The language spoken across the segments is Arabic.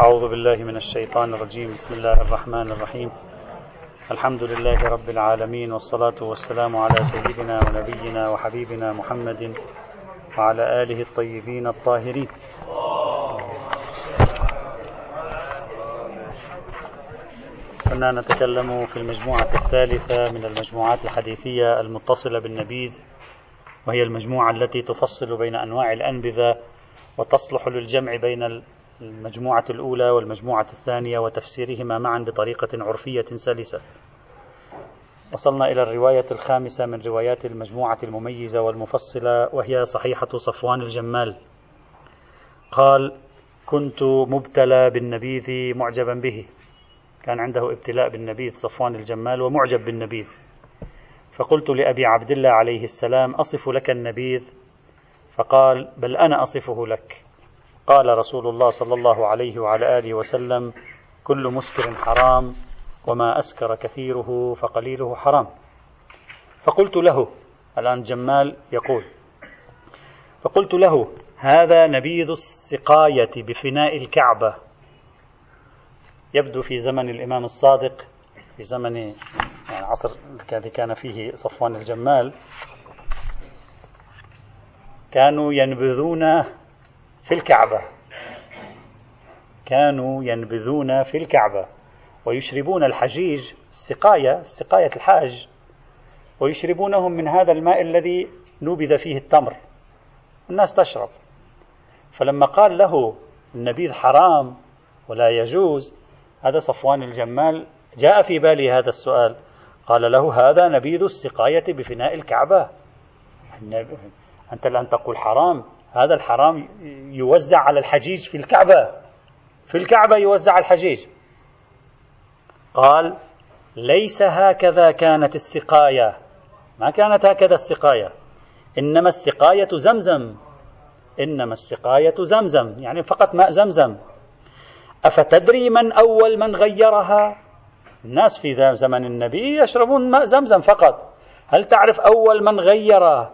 أعوذ بالله من الشيطان الرجيم. بسم الله الرحمن الرحيم. الحمد لله رب العالمين والصلاة والسلام على سيدنا ونبينا وحبيبنا محمد وعلى آله الطيبين الطاهرين. كنا نتكلم في المجموعة الثالثة من المجموعات الحديثية المتصلة بالنبيذ وهي المجموعة التي تفصل بين أنواع الأنبذة وتصلح للجمع بين المجموعة الأولى والمجموعة الثانية وتفسيرهما معا بطريقة عرفية سلسة. وصلنا إلى الرواية الخامسة من روايات المجموعة المميزة والمفصلة وهي صحيحة صفوان الجمال. قال: كنت مبتلى بالنبيذ معجبا به. كان عنده ابتلاء بالنبيذ صفوان الجمال ومعجب بالنبيذ. فقلت لأبي عبد الله عليه السلام: أصف لك النبيذ فقال: بل أنا أصفه لك. قال رسول الله صلى الله عليه وعلى آله وسلم كل مسكر حرام وما أسكر كثيره فقليله حرام. فقلت له الآن جمال يقول فقلت له هذا نبيذ السقاية بفناء الكعبة. يبدو في زمن الإمام الصادق في زمن يعني عصر الذي كان فيه صفوان الجمال كانوا ينبذون في الكعبة. كانوا ينبذون في الكعبة ويشربون الحجيج السقاية سقاية الحاج ويشربونهم من هذا الماء الذي نبذ فيه التمر. الناس تشرب. فلما قال له النبيذ حرام ولا يجوز هذا صفوان الجمال جاء في باله هذا السؤال. قال له هذا نبيذ السقاية بفناء الكعبة. أنت الآن تقول حرام؟ هذا الحرام يوزع على الحجيج في الكعبة. في الكعبة يوزع الحجيج. قال ليس هكذا كانت السقاية. ما كانت هكذا السقاية؟ إنما السقاية زمزم. إنما السقاية زمزم. يعني فقط ماء زمزم. أفتدري من أول من غيرها؟ الناس في زمن النبي يشربون ماء زمزم فقط. هل تعرف أول من غير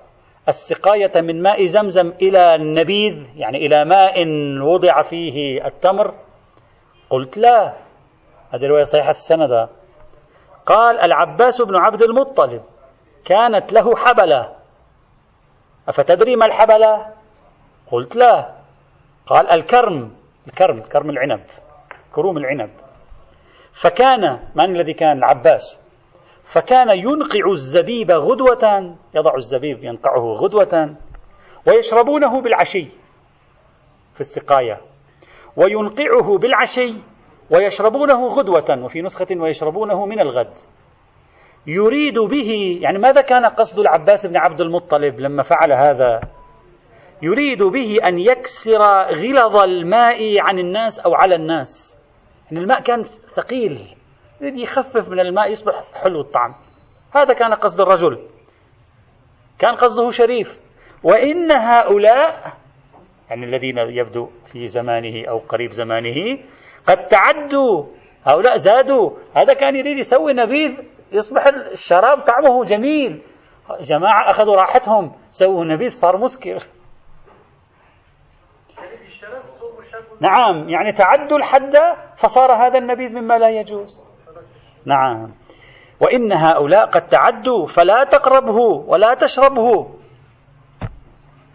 السقاية من ماء زمزم إلى النبيذ يعني إلى ماء وضع فيه التمر. قلت لا هذه رواية صحيحة السند قال العباس بن عبد المطلب كانت له حبلة. أفتدري ما الحبلة؟ قلت لا. قال الكرم الكرم كرم العنب كروم العنب. فكان من الذي كان؟ العباس. فكان ينقع الزبيب غدوة يضع الزبيب ينقعه غدوة ويشربونه بالعشي في السقاية وينقعه بالعشي ويشربونه غدوة وفي نسخة ويشربونه من الغد. يريد به يعني ماذا كان قصد العباس بن عبد المطلب لما فعل هذا؟ يريد به أن يكسر غلظ الماء عن الناس أو على الناس. يعني الماء كان ثقيل. يريد يخفف من الماء يصبح حلو الطعم. هذا كان قصد الرجل. كان قصده شريف. وإن هؤلاء يعني الذين يبدو في زمانه أو قريب زمانه قد تعدوا هؤلاء زادوا. هذا كان يريد يسوي نبيذ يصبح الشراب طعمه جميل. جماعة أخذوا راحتهم سووا نبيذ صار مسكر. نعم يعني تعدوا الحد فصار هذا النبيذ مما لا يجوز. نعم. وإن هؤلاء قد تعدوا فلا تقربه ولا تشربه.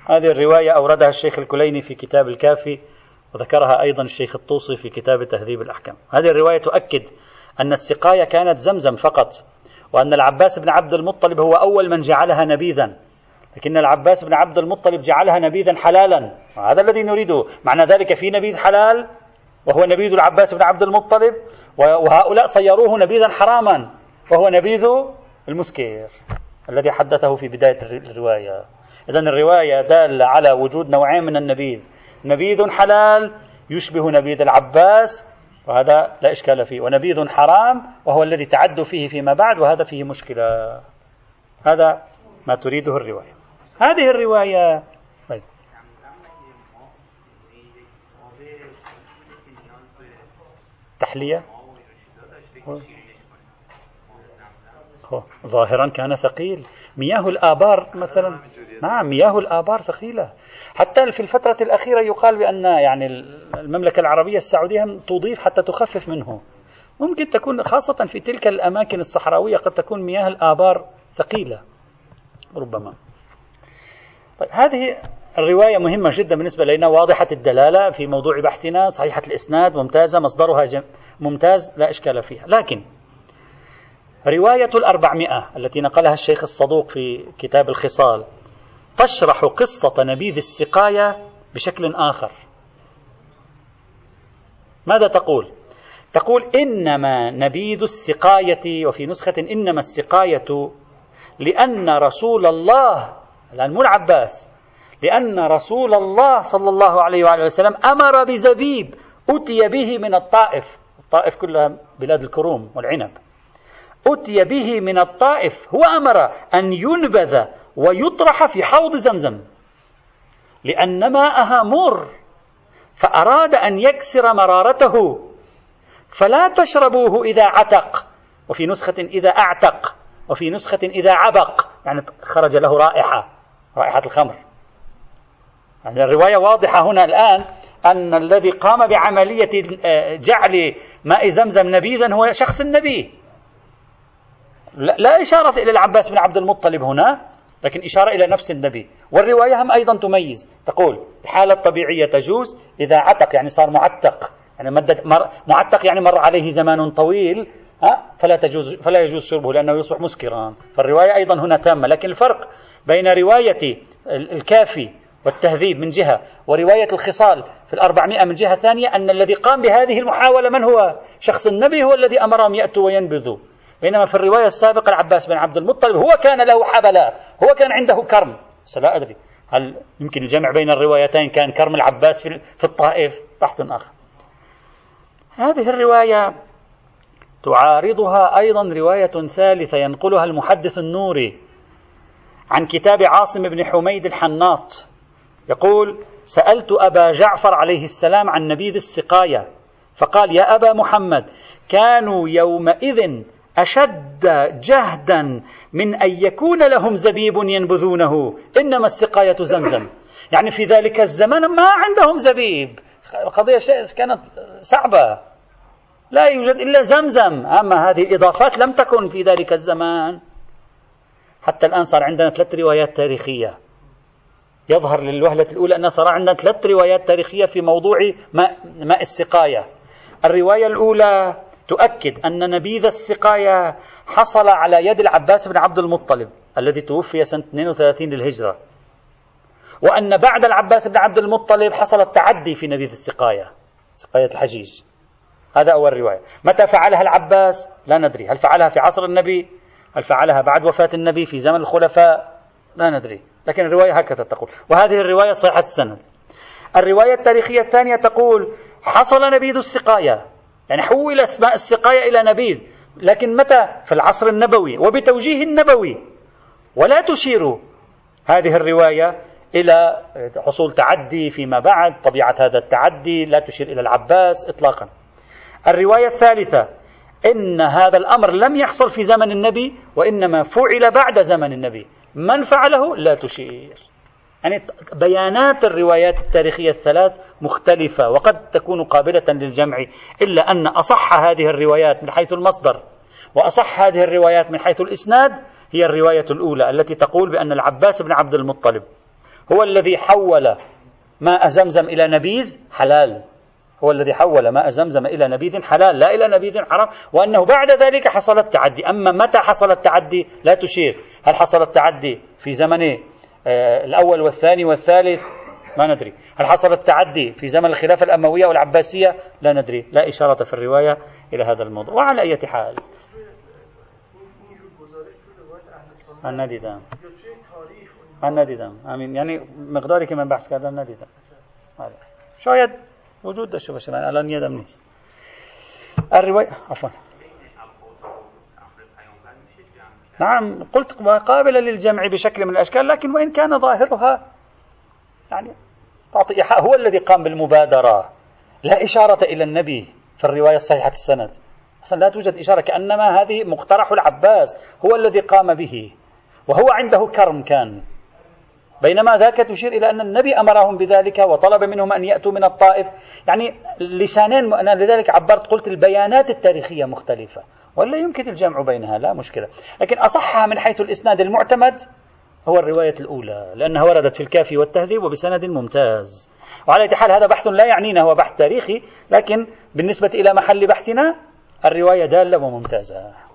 هذه الرواية أوردها الشيخ الكليني في كتاب الكافي وذكرها أيضا الشيخ الطوسي في كتاب تهذيب الأحكام. هذه الرواية تؤكد أن السقاية كانت زمزم فقط وأن العباس بن عبد المطلب هو أول من جعلها نبيذا. لكن العباس بن عبد المطلب جعلها نبيذا حلالا وهذا الذي نريده. معنى ذلك في نبيذ حلال؟ وهو نبيذ العباس بن عبد المطلب وهؤلاء صيروه نبيذا حراما وهو نبيذ المسكر الذي حدثه في بداية الرواية. إذا الرواية دالة على وجود نوعين من النبيذ. نبيذ حلال يشبه نبيذ العباس وهذا لا إشكال فيه. ونبيذ حرام وهو الذي تعدوا فيه فيما بعد وهذا فيه مشكلة. هذا ما تريده الرواية. هذه الرواية طيب. تحلية ظاهرا كان ثقيل. مياه الآبار مثلا. نعم مياه الآبار ثقيلة. حتى في الفترة الأخيرة يقال بأن يعني المملكة العربية السعودية تضيف حتى تخفف منه. ممكن تكون خاصة في تلك الأماكن الصحراوية قد تكون مياه الآبار ثقيلة ربما. طيب هذه الرواية مهمة جدا بالنسبة لنا واضحة الدلالة في موضوع بحثنا صحيحة الإسناد ممتازة مصدرها جم... ممتاز لا إشكال فيها لكن رواية الأربعمائة التي نقلها الشيخ الصدوق في كتاب الخصال تشرح قصة نبيذ السقاية بشكل آخر ماذا تقول؟ تقول إنما نبيذ السقاية وفي نسخة إنما السقاية لأن رسول الله الآن مو العباس لأن رسول الله صلى الله عليه وآله وسلم أمر بزبيب أتي به من الطائف. الطائف كلها بلاد الكروم والعنب. أتي به من الطائف. هو أمر أن ينبذ ويطرح في حوض زمزم. لأن ماءها مر. فأراد أن يكسر مرارته. فلا تشربوه إذا عتق. وفي نسخة إذا أعتق. وفي نسخة إذا عبق. يعني خرج له رائحة. رائحة الخمر. يعني الرواية واضحة هنا الآن أن الذي قام بعملية آه، جعل ماء زمزم نبيذا هو شخص النبي. لا إشارة إلى العباس بن عبد المطلب هنا لكن إشارة إلى نفس النبي. والرواية هم أيضا تميز. تقول الحالة الطبيعية تجوز إذا عتق يعني صار معتق. يعني مدة مر معتق يعني مر عليه زمان طويل ها فلا تجوز فلا يجوز شربه لأنه يصبح مسكرا. فالرواية أيضا هنا تامة. لكن الفرق بين رواية الكافي والتهذيب من جهة ورواية الخصال في الأربعمائة من جهة ثانية أن الذي قام بهذه المحاولة من هو؟ شخص النبي هو الذي أمرهم يأتوا وينبذوا. بينما في الرواية السابقة العباس بن عبد المطلب هو كان له حبلا هو كان عنده كرم. لا أدري هل يمكن الجمع بين الروايتين كان كرم العباس في الطائف؟ بحث آخر. هذه الرواية تعارضها أيضا رواية ثالثة ينقلها المحدث النوري عن كتاب عاصم بن حميد الحناط. يقول سألت أبا جعفر عليه السلام عن نبيذ السقاية فقال يا أبا محمد كانوا يومئذ أشد جهدا من أن يكون لهم زبيب ينبذونه إنما السقاية زمزم. يعني في ذلك الزمن ما عندهم زبيب. قضية كانت صعبة. لا يوجد إلا زمزم. أما هذه الإضافات لم تكن في ذلك الزمان. حتى الآن صار عندنا ثلاث روايات تاريخية. يظهر للوهلة الأولى أن صار عندنا ثلاث روايات تاريخية في موضوع ماء, ماء السقاية. الرواية الأولى تؤكد أن نبيذ السقاية حصل على يد العباس بن عبد المطلب الذي توفي سنة 32 للهجرة. وأن بعد العباس بن عبد المطلب حصل التعدي في نبيذ السقاية سقاية الحجيج. هذا أول رواية. متى فعلها العباس؟ لا ندري. هل فعلها في عصر النبي؟ هل فعلها بعد وفاة النبي في زمن الخلفاء؟ لا ندري. لكن الرواية هكذا تقول. وهذه الرواية صحة السند. الرواية التاريخية الثانية تقول حصل نبيذ السقاية. يعني حول أسماء السقاية إلى نبيذ. لكن متى؟ في العصر النبوي. وبتوجيه النبوي. ولا تشير هذه الرواية إلى حصول تعدي فيما بعد طبيعة هذا التعدي لا تشير إلى العباس إطلاقا. الرواية الثالثة إن هذا الأمر لم يحصل في زمن النبي وإنما فعل بعد زمن النبي. من فعله لا تشير. يعني بيانات الروايات التاريخية الثلاث مختلفة وقد تكون قابلة للجمع إلا أن أصح هذه الروايات من حيث المصدر وأصح هذه الروايات من حيث الإسناد هي الرواية الأولى التي تقول بأن العباس بن عبد المطلب هو الذي حول ماء زمزم إلى نبيذ حلال. هو الذي حول ماء زمزم إلى نبيذ حلال لا إلى نبيذ حرام وأنه بعد ذلك حصل التعدي. أما متى حصل التعدي؟ لا تشير. هل حصل التعدي في زمن آه، الأول والثاني والثالث؟ ما ندري. هل حصل التعدي في زمن الخلافة الأموية والعباسية؟ لا ندري. لا إشارة في الرواية إلى هذا الموضوع. وعلى أي حال؟ من ندیدم من ندیدم همین یعنی مقداری که من بحث کردم ندیدم شاید وجود داشته باشه من الان یادم نیست. الرواية عفوا. نعم قلت قابلة للجمع بشكل من الأشكال لكن وإن كان ظاهرها يعني تعطي إيحاء هو الذي قام بالمبادرة لا إشارة إلى النبي في الرواية الصحيحة السند. أصلا لا توجد إشارة كأنما هذه مقترح العباس هو الذي قام به وهو عنده كرم كان. بينما ذاك تشير إلى أن النبي أمرهم بذلك وطلب منهم أن يأتوا من الطائف. يعني لسانين أنا لذلك عبرت قلت البيانات التاريخية مختلفة. ولا يمكن الجمع بينها لا مشكلة. لكن أصحها من حيث الإسناد المعتمد هو الرواية الأولى لأنها وردت في الكافي والتهذيب وبسند ممتاز. وعلى حال هذا بحث لا يعنينا هو بحث تاريخي لكن بالنسبة إلى محل بحثنا الرواية دالة وممتازة.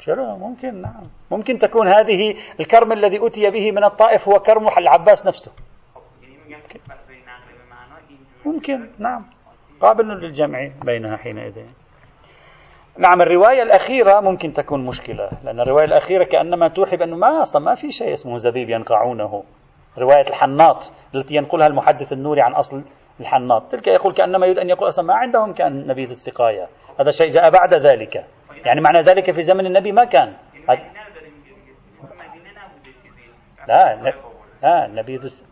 شرع ممكن نعم. ممكن تكون هذه الكرم الذي أتي به من الطائف هو كرم العباس نفسه. ممكن, ممكن نعم. قابل للجمع بينها حينئذ. نعم الرواية الأخيرة ممكن تكون مشكلة لأن الرواية الأخيرة كأنما توحي بأنه ما أصلا ما في شيء اسمه زبيب ينقعونه. رواية الحناط التي ينقلها المحدث النوري عن أصل الحناط. تلك يقول كأنما يريد أن يقول أصلا ما عندهم كأن نبيذ السقاية. هذا شيء جاء بعد ذلك. يعني معنى ذلك في زمن النبي ما كان. لا لا نبيذ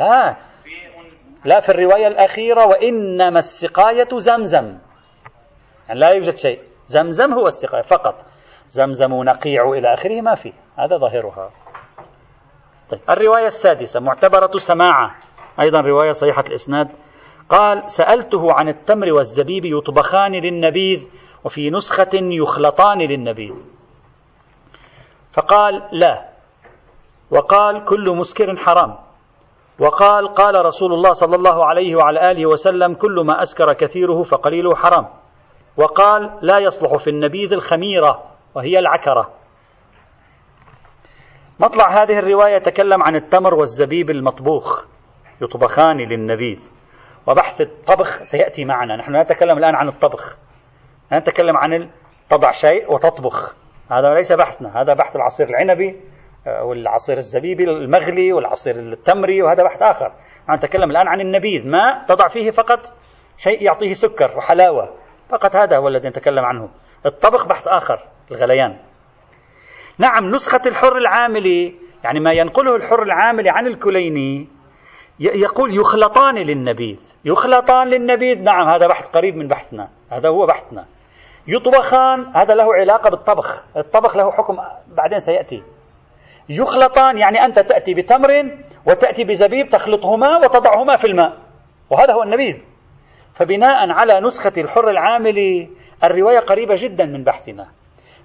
لا. لا في الرواية الأخيرة وإنما السقاية زمزم. يعني لا يوجد شيء. زمزم هو السقاية فقط. زمزم نقيع إلى آخره ما في. هذا ظاهرها. طيب الرواية السادسة معتبرة سماعة. أيضا رواية صحيحة الإسناد. قال سألته عن التمر والزبيب يطبخان للنبيذ وفي نسخة يخلطان للنبيذ فقال لا. وقال كل مسكر حرام. وقال قال رسول الله صلى الله عليه وعلى آله وسلم كل ما أسكر كثيره فقليله حرام. وقال لا يصلح في النبيذ الخميرة وهي العكرة. مطلع هذه الرواية تكلم عن التمر والزبيب المطبوخ يطبخان للنبيذ. وبحث الطبخ سيأتي معنا. نحن لا نتكلم الآن عن الطبخ. نتكلم عن تضع شيء وتطبخ. هذا ليس بحثنا هذا بحث العصير العنبي آه، والعصير الزبيبي المغلي والعصير التمري وهذا بحث آخر. نتكلم الآن عن النبيذ ماء تضع فيه فقط شيء يعطيه سكر وحلاوة. فقط هذا هو الذي نتكلم عنه. الطبخ بحث آخر الغليان. نعم نسخة الحر العاملي يعني ما ينقله الحر العاملي عن الكليني يقول يخلطان للنبيذ. يخلطان للنبيذ؟ نعم هذا بحث قريب من بحثنا. هذا هو بحثنا. يطبخان هذا له علاقة بالطبخ. الطبخ له حكم بعدين سيأتي. يخلطان يعني أنت تأتي بتمر وتأتي بزبيب تخلطهما وتضعهما في الماء. وهذا هو النبيذ فبناء على نسخة الحر العاملي الرواية قريبة جدا من بحثنا.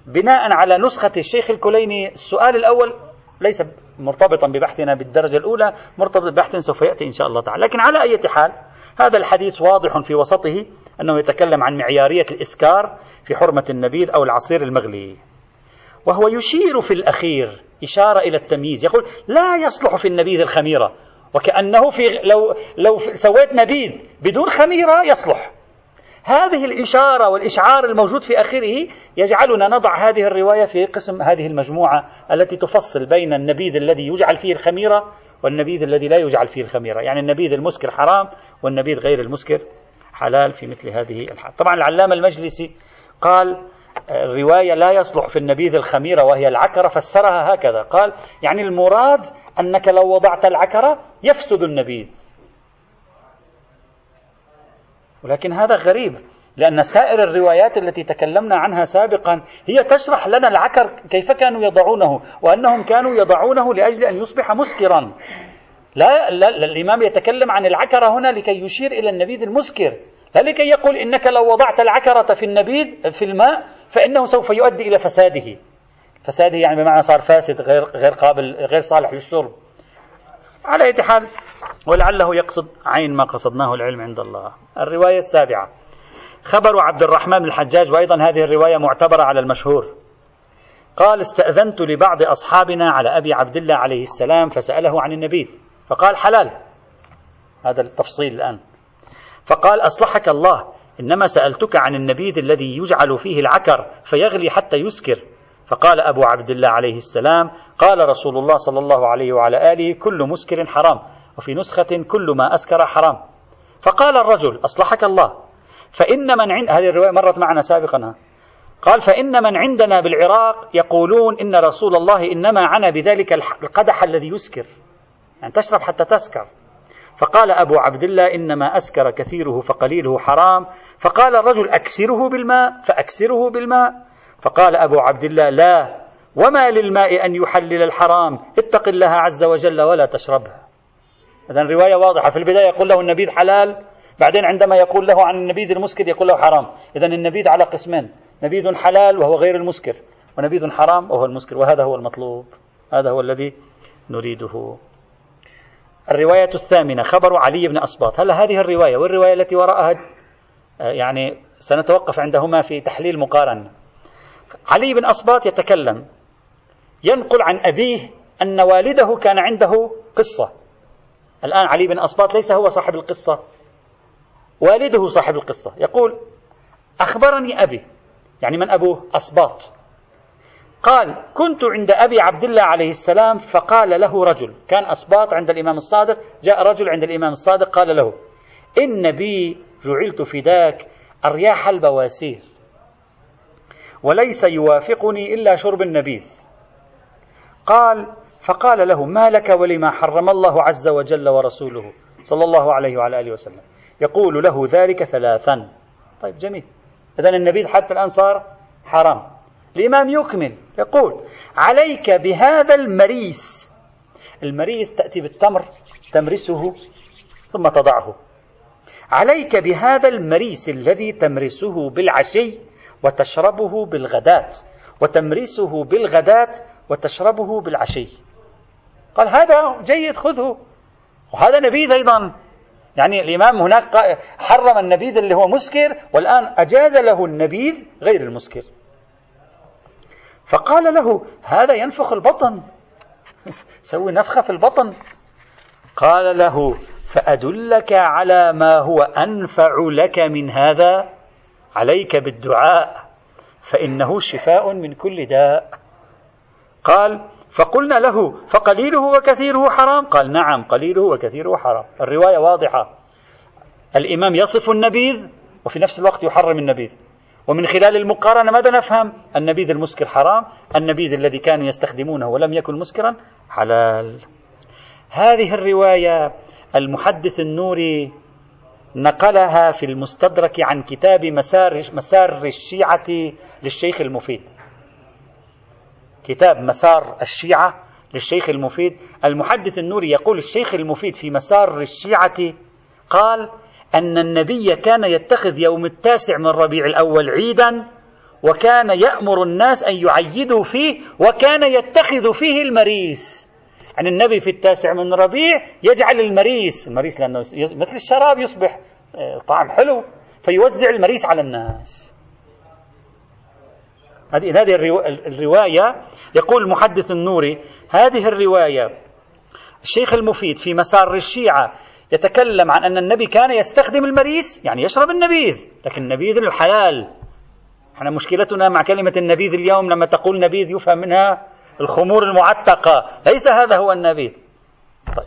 بناء على نسخة الشيخ الكليني السؤال الأول ليس مرتبطا ببحثنا بالدرجة الأولى مرتبط ببحث سوف يأتي إن شاء الله تعالى. لكن على أي حال هذا الحديث واضح في وسطه أنه يتكلم عن معيارية الإسكار في حرمة النبيذ أو العصير المغلي. وهو يشير في الأخير إشارة إلى التمييز. يقول لا يصلح في النبيذ الخميرة. وكأنه في لو لو سويت نبيذ بدون خميرة يصلح. هذه الإشارة والإشعار الموجود في آخره يجعلنا نضع هذه الرواية في قسم هذه المجموعة التي تفصل بين النبيذ الذي يجعل فيه الخميرة والنبيذ الذي لا يجعل فيه الخميرة. يعني النبيذ المسكر حرام والنبيذ غير المسكر حلال في مثل هذه الحال. طبعا العلامة المجلسي قال الرواية لا يصلح في النبيذ الخميرة وهي العكرة فسرها هكذا. قال يعني المراد أنك لو وضعت العكرة يفسد النبيذ. ولكن هذا غريب لأن سائر الروايات التي تكلمنا عنها سابقا هي تشرح لنا العكر كيف كانوا يضعونه وأنهم كانوا يضعونه لأجل أن يصبح مسكرا. لا, لا, لا الإمام يتكلم عن العكرة هنا لكي يشير إلى النبيذ المسكر. لا لكي يقول إنك لو وضعت العكرة في النبيذ في الماء فإنه سوف يؤدي إلى فساده. فساده يعني بمعنى صار فاسد غير غير قابل غير صالح للشرب. على أي حال ولعله يقصد عين ما قصدناه العلم عند الله. الرواية السابعة. خبر عبد الرحمن الحجاج وأيضا هذه الرواية معتبرة على المشهور. قال استأذنت لبعض أصحابنا على أبي عبد الله عليه السلام فسأله عن النبيذ. فقال حلال. هذا التفصيل الآن. فقال أصلحك الله إنما سألتك عن النبيذ الذي يجعل فيه العكر فيغلي حتى يسكر. فقال أبو عبد الله عليه السلام قال رسول الله صلى الله عليه وعلى آله كل مسكر حرام وفي نسخة كل ما أسكر حرام. فقال الرجل أصلحك الله فإن من عند هذه الرواية مرت معنا سابقا. قال فإن من عندنا بالعراق يقولون إن رسول الله إنما عنا بذلك القدح الذي يسكر. يعني تشرب حتى تسكر. فقال أبو عبد الله إنما أسكر كثيره فقليله حرام. فقال الرجل أكسره بالماء فأكسره بالماء. فقال أبو عبد الله لا وما للماء أن يحلل الحرام؟ اتق الله عز وجل ولا تشربها. إذا رواية واضحة. في البداية يقول له النبيذ حلال بعدين عندما يقول له عن النبيذ المسكر يقول له حرام. إذا النبيذ على قسمين نبيذ حلال وهو غير المسكر ونبيذ حرام وهو المسكر وهذا هو المطلوب هذا هو الذي نريده. الرواية الثامنة خبر علي بن أصباط هل هذه الرواية والرواية التي وراءها يعني سنتوقف عندهما في تحليل مقارنة علي بن أصباط يتكلم ينقل عن أبيه أن والده كان عنده قصة. الآن علي بن أصباط ليس هو صاحب القصة والده صاحب القصة. يقول أخبرني أبي يعني من أبوه أصباط قال كنت عند أبي عبد الله عليه السلام فقال له رجل كان أصباط عند الإمام الصادق جاء رجل عند الإمام الصادق قال له إن بي جعلت فداك أرياح البواسير وليس يوافقني إلا شرب النبيذ. قال فقال له ما لك ولما حرم الله عز وجل ورسوله؟ صلى الله عليه وعلى آله وسلم. يقول له ذلك ثلاثا. طيب جميل. إذا النبيذ حتى الآن صار حرام. الإمام يكمل. يقول عليك بهذا المريس. المريس تأتي بالتمر تمرسه ثم تضعه. عليك بهذا المريس الذي تمرسه بالعشي وتشربه بالغداة وتمرسه بالغداة وتشربه بالعشي. قال هذا جيد خذه. وهذا نبيذ أيضا. يعني الإمام هناك حرم النبيذ اللي هو مسكر والآن أجاز له النبيذ غير المسكر. فقال له هذا ينفخ البطن. سوي نفخة في البطن. قال له فأدلك على ما هو أنفع لك من هذا؟ عليك بالدعاء. فإنه شفاء من كل داء. قال فقلنا له فقليله وكثيره حرام؟ قال نعم قليله وكثيره حرام. الرواية واضحة. الإمام يصف النبيذ وفي نفس الوقت يحرم النبيذ. ومن خلال المقارنة ماذا نفهم؟ النبيذ المسكر حرام النبيذ الذي كانوا يستخدمونه ولم يكن مسكرا حلال. هذه الرواية المحدث النوري نقلها في المستدرك عن كتاب مسار مسار الشيعة للشيخ المفيد. كتاب مسار الشيعة للشيخ المفيد. المحدث النوري يقول الشيخ المفيد في مسار الشيعة قال أن النبي كان يتخذ يوم التاسع من ربيع الأول عيدا وكان يأمر الناس أن يعيدوا فيه وكان يتخذ فيه المريس. يعني النبي في التاسع من ربيع يجعل المريس المريس لأنه مثل الشراب يصبح آه، طعم حلو فيوزع المريس على الناس. هذه هذه الرواية. يقول المحدث النوري هذه الرواية الشيخ المفيد في مسار الشيعة يتكلم عن أن النبي كان يستخدم المريس يعني يشرب النبيذ لكن النبيذ الحلال إحنا مشكلتنا مع كلمة النبيذ اليوم لما تقول نبيذ يفهم منها الخمور المعتقة. ليس هذا هو النبيذ. طيب.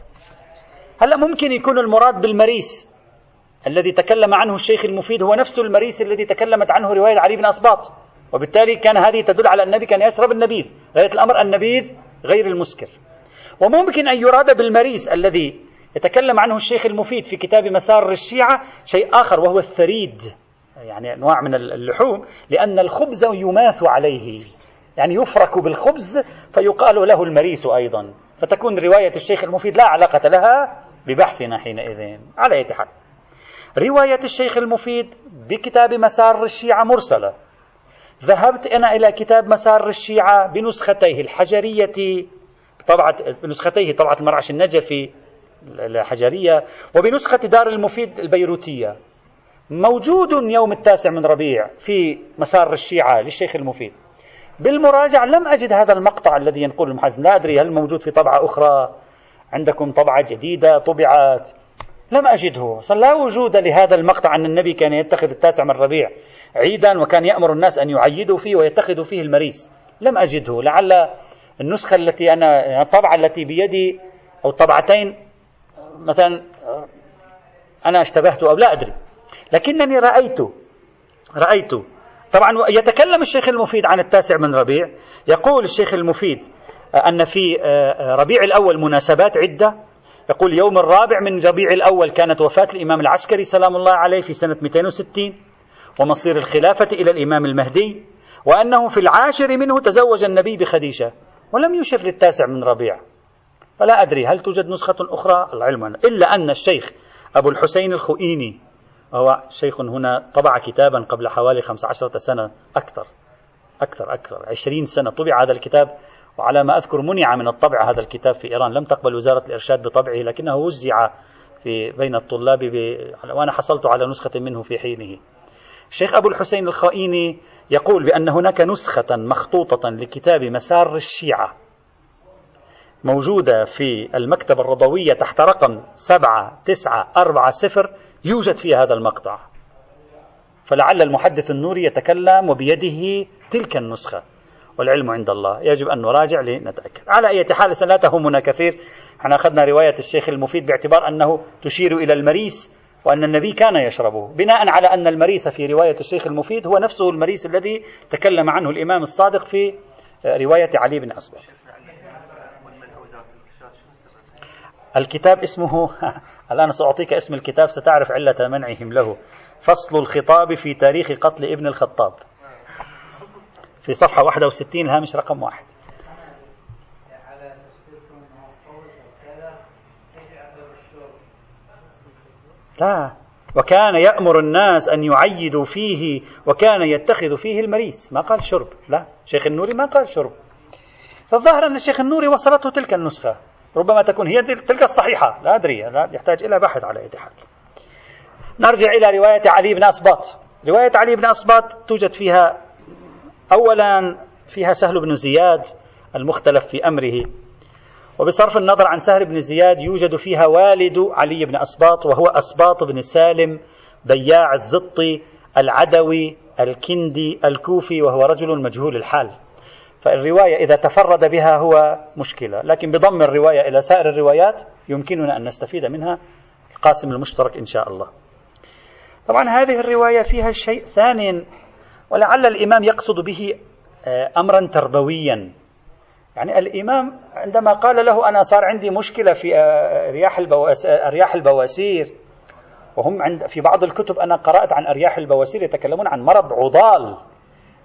هلا ممكن يكون المراد بالمريس الذي تكلم عنه الشيخ المفيد هو نفس المريس الذي تكلمت عنه رواية علي بن أسباط وبالتالي كان هذه تدل على النبي كان يشرب النبيذ. غاية الأمر النبيذ غير المسكر. وممكن أن يراد بالمريس الذي يتكلم عنه الشيخ المفيد في كتاب مسار الشيعة شيء آخر وهو الثريد يعني أنواع من اللحوم لأن الخبز يماث عليه يعني يفرك بالخبز فيقال له المريس أيضا. فتكون رواية الشيخ المفيد لا علاقة لها ببحثنا حينئذ على أي حال. رواية الشيخ المفيد بكتاب مسار الشيعة مرسلة. ذهبت أنا إلى كتاب مسار الشيعة بنسختيه الحجرية طبعة بنسختيه طبعة المرعش النجفي الحجرية. وبنسخة دار المفيد البيروتية. موجود يوم التاسع من ربيع في مسار الشيعة للشيخ المفيد. بالمراجعة لم أجد هذا المقطع الذي ينقل المحدث. لا أدري هل موجود في طبعة أخرى. عندكم طبعة جديدة طبعت لم أجده. لا وجود لهذا المقطع أن النبي كان يتخذ التاسع من ربيع عيدا وكان يأمر الناس أن يعيدوا فيه ويتخذوا فيه المريس. لم أجده. لعل النسخة التي أنا الطبعة التي بيدي أو الطبعتين مثلا أنا اشتبهت أو لا أدري لكنني رأيت رأيت. طبعا يتكلم الشيخ المفيد عن التاسع من ربيع يقول الشيخ المفيد أن في ربيع الأول مناسبات عدة. يقول يوم الرابع من ربيع الأول كانت وفاة الإمام العسكري سلام الله عليه في سنة 260 ومصير الخلافة إلى الإمام المهدي وأنه في العاشر منه تزوج النبي بخديجة ولم يشر للتاسع من ربيع. فلا أدري هل توجد نسخة أخرى العلم. إلا أن الشيخ أبو الحسين الخؤيني وهو شيخ هنا طبع كتابا قبل حوالي 15 سنة أكثر أكثر أكثر 20 سنة. طبع هذا الكتاب وعلى ما أذكر منع من الطبع هذا الكتاب في إيران. لم تقبل وزارة الإرشاد بطبعه لكنه وزع في بين الطلاب ب... وأنا حصلت على نسخة منه في حينه. الشيخ أبو الحسين الخائيني يقول بأن هناك نسخة مخطوطة لكتاب مسار الشيعة. موجودة في المكتبة الرضوية تحت رقم سبعة تسعة أربعة صفر يوجد فيها هذا المقطع. فلعل المحدث النوري يتكلم وبيده تلك النسخة. والعلم عند الله. يجب أن نراجع لنتأكد. على أي حال لا تهمنا كثير. إحنا أخذنا رواية الشيخ المفيد باعتبار أنه تشير إلى المريس وأن النبي كان يشربه. بناء على أن المريس في رواية الشيخ المفيد هو نفسه المريس الذي تكلم عنه الإمام الصادق في رواية علي بن أسبط الكتاب اسمه الآن سأعطيك اسم الكتاب ستعرف علة منعهم له. فصل الخطاب في تاريخ قتل ابن الخطاب. في صفحة 61 الهامش رقم واحد. لا. وكان يأمر الناس أن يعيدوا فيه وكان يتخذ فيه المريس. ما قال شرب. لا. شيخ النوري ما قال شرب. فالظاهر أن الشيخ النوري وصلته تلك النسخة. ربما تكون هي تلك الصحيحة. لا أدري يحتاج إلى بحث على أي حال. نرجع إلى رواية علي بن أسباط. رواية علي بن أسباط توجد فيها أولا فيها سهل بن زياد المختلف في أمره. وبصرف النظر عن سهل بن زياد يوجد فيها والد علي بن أسباط وهو أسباط بن سالم بياع الزطي العدوي الكندي الكوفي وهو رجل مجهول الحال. فالرواية إذا تفرد بها هو مشكلة. لكن بضم الرواية إلى سائر الروايات يمكننا أن نستفيد منها. القاسم المشترك إن شاء الله. طبعا هذه الرواية فيها شيء ثاني ولعل الإمام يقصد به آه، أمرا تربويا. يعني الإمام عندما قال له أنا صار عندي مشكلة في آه، رياح أرياح البواسير. وهم عند في بعض الكتب أنا قرأت عن أرياح البواسير يتكلمون عن مرض عضال.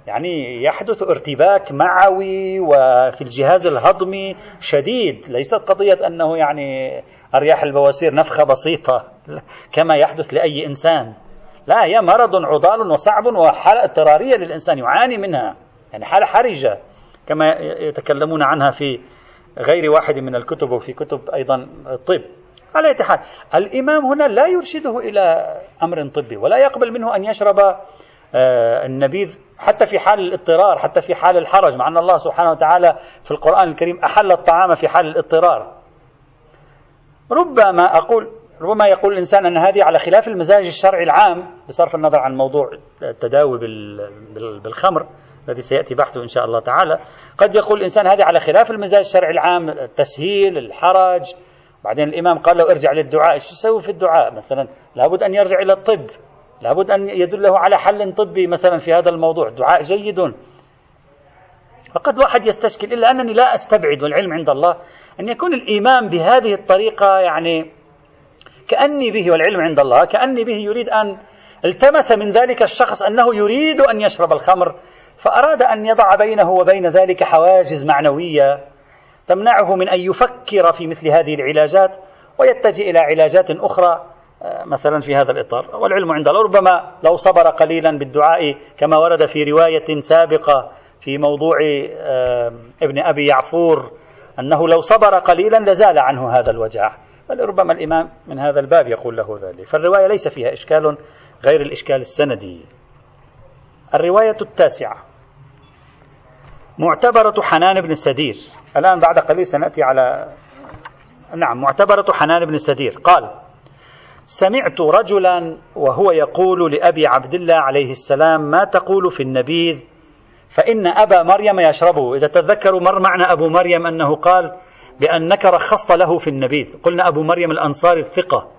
يعني يحدث ارتباك معوي وفي الجهاز الهضمي شديد. ليست قضية أنه يعني أرياح البواسير نفخة بسيطة كما يحدث لأي إنسان. لا هي مرض عضال وصعب وحالة اضطرارية للإنسان يعاني منها يعني حالة حرجة كما يتكلمون عنها في غير واحد من الكتب وفي كتب أيضا الطب. على حال الإمام هنا لا يرشده إلى أمر طبي ولا يقبل منه أن يشرب آه، النبيذ حتى في حال الاضطرار حتى في حال الحرج مع أن الله سبحانه وتعالى في القرآن الكريم أحل الطعام في حال الاضطرار. ربما أقول ربما يقول الإنسان أن هذه على خلاف المزاج الشرعي العام بصرف النظر عن موضوع التداوي بالخمر الذي سيأتي بحثه إن شاء الله تعالى. قد يقول الإنسان هذه على خلاف المزاج الشرعي العام التسهيل الحرج. بعدين الإمام قال له ارجع للدعاء إيش يسوي في الدعاء؟ مثلا لابد أن يرجع إلى الطب. لابد أن يدله على حل طبي مثلا في هذا الموضوع. دعاء جيد. فقد واحد يستشكل إلا أنني لا أستبعد والعلم عند الله أن يكون الإيمان بهذه الطريقة يعني كأني به والعلم عند الله كأني به يريد أن التمس من ذلك الشخص أنه يريد أن يشرب الخمر فأراد أن يضع بينه وبين ذلك حواجز معنوية تمنعه من أن يفكر في مثل هذه العلاجات ويتجه إلى علاجات أخرى. مثلا في هذا الإطار. والعلم عند الله. ربما لو صبر قليلا بالدعاء كما ورد في رواية سابقة في موضوع آه، ابن أبي يعفور أنه لو صبر قليلا لزال عنه هذا الوجع. بل ربما الإمام من هذا الباب يقول له ذلك. فالرواية ليس فيها إشكال غير الإشكال السندي. الرواية التاسعة. معتبرة حنان بن سدير الآن بعد قليل سنأتي على نعم معتبرة حنان بن سدير قال سمعت رجلا وهو يقول لأبي عبد الله عليه السلام ما تقول في النبيذ؟ فإن أبا مريم يشربه. إذا تذكروا مر معنا أبو مريم أنه قال بأنك رخصت له في النبيذ. قلنا أبو مريم الأنصاري الثقة.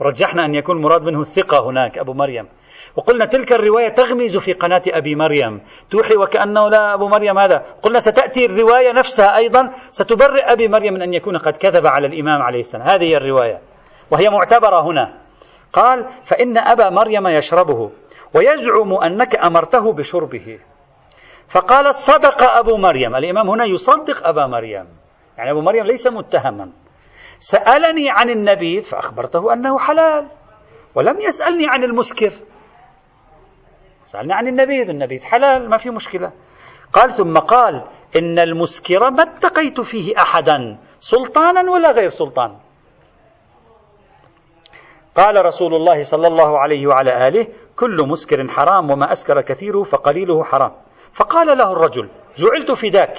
رجحنا أن يكون مراد منه الثقة هناك أبو مريم. وقلنا تلك الرواية تغمز في قناة أبي مريم. توحي وكأنه لا أبو مريم هذا. قلنا ستأتي الرواية نفسها أيضا ستبرئ أبي مريم من أن يكون قد كذب على الإمام عليه السلام. هذه هي الرواية. وهي معتبرة هنا. قال فإن أبا مريم يشربه ويزعم أنك أمرته بشربه. فقال صدق أبو مريم. الإمام هنا يصدق أبا مريم. يعني أبو مريم ليس متهما. سألني عن النبيذ فأخبرته أنه حلال. ولم يسألني عن المسكر. سألني عن النبيذ النبيذ حلال ما في مشكلة. قال ثم قال إن المسكر ما اتقيت فيه أحدا سلطانا ولا غير سلطان؟ قال رسول الله صلى الله عليه وعلى آله كل مسكر حرام وما أسكر كثيره فقليله حرام. فقال له الرجل جعلت فداك.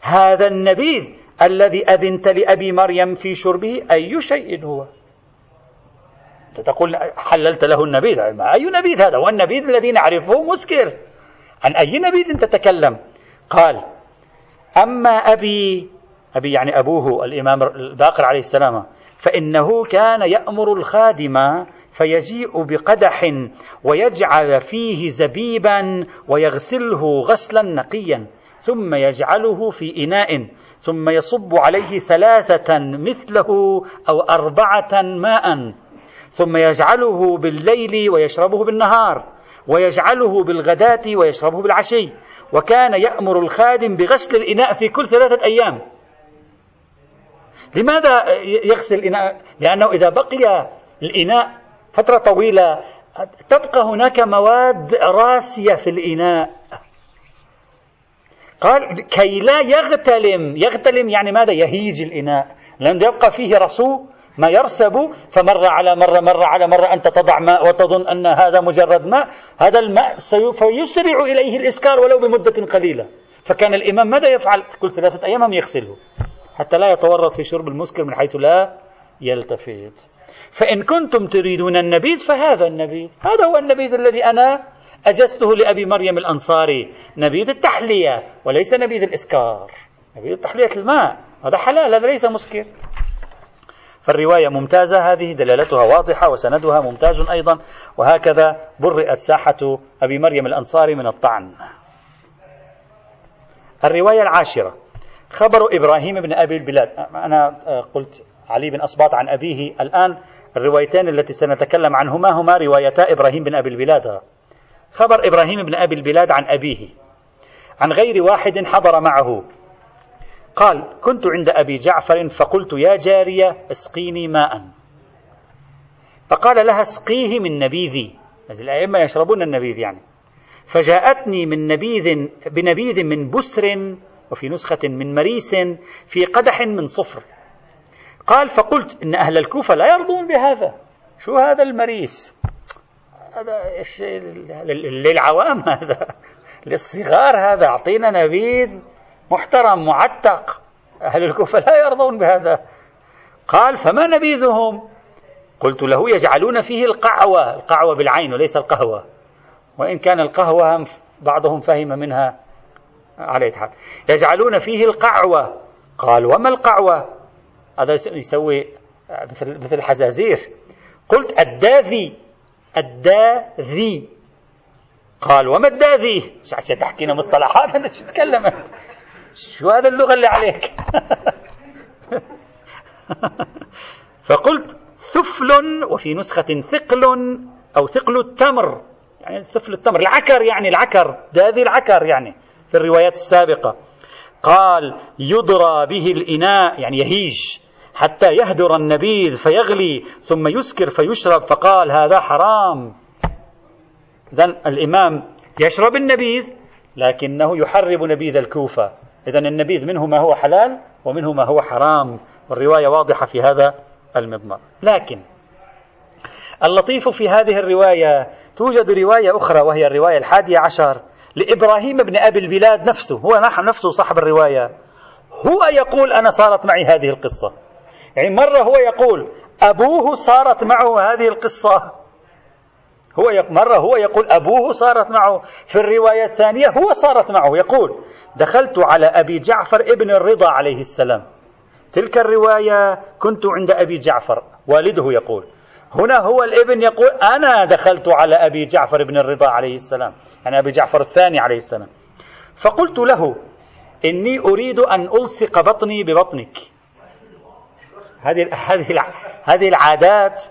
هذا النبيذ الذي أذنت لأبي مريم في شربه أي شيء هو؟ أنت تقول حللت له النبيذ أي نبيذ هذا؟ والنبيذ الذي نعرفه مسكر. عن أي نبيذ تتكلم؟ قال أما أبي أبي يعني أبوه الإمام الباقر عليه السلام فإنه كان يأمر الخادم فيجيء بقدح ويجعل فيه زبيبا ويغسله غسلا نقيا ثم يجعله في إناء ثم يصب عليه ثلاثة مثله أو أربعة ماء ثم يجعله بالليل ويشربه بالنهار ويجعله بالغداة ويشربه بالعشي وكان يأمر الخادم بغسل الإناء في كل ثلاثة أيام. لماذا يغسل الإناء؟ لأنه إذا بقي الإناء فترة طويلة تبقى هناك مواد راسية في الإناء. قال كي لا يغتلم يغتلم يعني ماذا؟ يهيج الإناء. لأنه يبقى فيه رسو ما يرسب فمرة على مرة مرة على مرة أنت تضع ماء وتظن أن هذا مجرد ماء. هذا الماء سيسرع إليه الإسكار ولو بمدة قليلة. فكان الإمام ماذا يفعل؟ كل ثلاثة أيام يغسله. حتى لا يتورط في شرب المسكر من حيث لا يلتفت. فإن كنتم تريدون النبيذ فهذا النبيذ. هذا هو النبيذ الذي أنا أجزته لأبي مريم الأنصاري. نبيذ التحلية وليس نبيذ الإسكار. نبيذ تحلية الماء. هذا حلال هذا ليس مسكر. فالرواية ممتازة هذه دلالتها واضحة وسندها ممتاز أيضا. وهكذا برئت ساحة أبي مريم الأنصاري من الطعن. الرواية العاشرة. خبر إبراهيم بن أبي البلاد. أنا قلت علي بن أصباط عن أبيه الآن. الروايتين التي سنتكلم عنهما هما روايتا إبراهيم بن أبي البلاد. خبر إبراهيم بن أبي البلاد عن أبيه عن غير واحد حضر معه. قال كنت عند أبي جعفر فقلت يا جارية اسقيني ماء. فقال لها اسقيه من نبيذي الأئمة يشربون النبيذ يعني. فجاءتني من نبيذ بنبيذ من بسر وفي نسخة من مريس في قدح من صفر. قال فقلت إن أهل الكوفة لا يرضون بهذا. شو هذا المريس؟ هذا للعوام هذا؟ للصغار هذا أعطينا نبيذ محترم معتق. أهل الكوفة لا يرضون بهذا. قال فما نبيذهم؟ قلت له يجعلون فيه القعوة القعوة بالعين وليس القهوة. وإن كان القهوة بعضهم فهم منها على حال يجعلون فيه القعوة. قال وما القعوة؟ هذا يسوي مثل مثل الحزازير. قلت الداذي. الداذي. قال وما الداذي؟ شو عشان تحكينا مصطلحات أنت شو تكلمت شو هذا اللغة اللي عليك؟ فقلت ثفل وفي نسخة ثقل أو ثقل التمر. يعني ثفل التمر العكر يعني العكر داذي العكر يعني. في الروايات السابقة. قال يضرى به الإناء يعني يهيج حتى يهدر النبيذ فيغلي ثم يسكر فيشرب فقال هذا حرام. إذا الإمام يشرب النبيذ لكنه يحرم نبيذ الكوفة. إذا النبيذ منه ما هو حلال ومنه ما هو حرام. والرواية واضحة في هذا المضمر لكن اللطيف في هذه الرواية توجد رواية أخرى وهي الرواية الحادية عشر. لإبراهيم بن أبي البلاد نفسه. هو نفسه صاحب الرواية. هو يقول أنا صارت معي هذه القصة. يعني مرة هو يقول أبوه صارت معه هذه القصة. هو مرة هو يقول أبوه صارت معه. في الرواية الثانية هو صارت معه. يقول دخلت على أبي جعفر ابن الرضا عليه السلام. تلك الرواية كنت عند أبي جعفر. والده يقول. هنا هو الابن يقول أنا دخلت على أبي جعفر بن الرضا عليه السلام. يعني أبي جعفر الثاني عليه السلام. فقلت له إني أريد أن ألصق بطني ببطنك. هذه هذه هذه العادات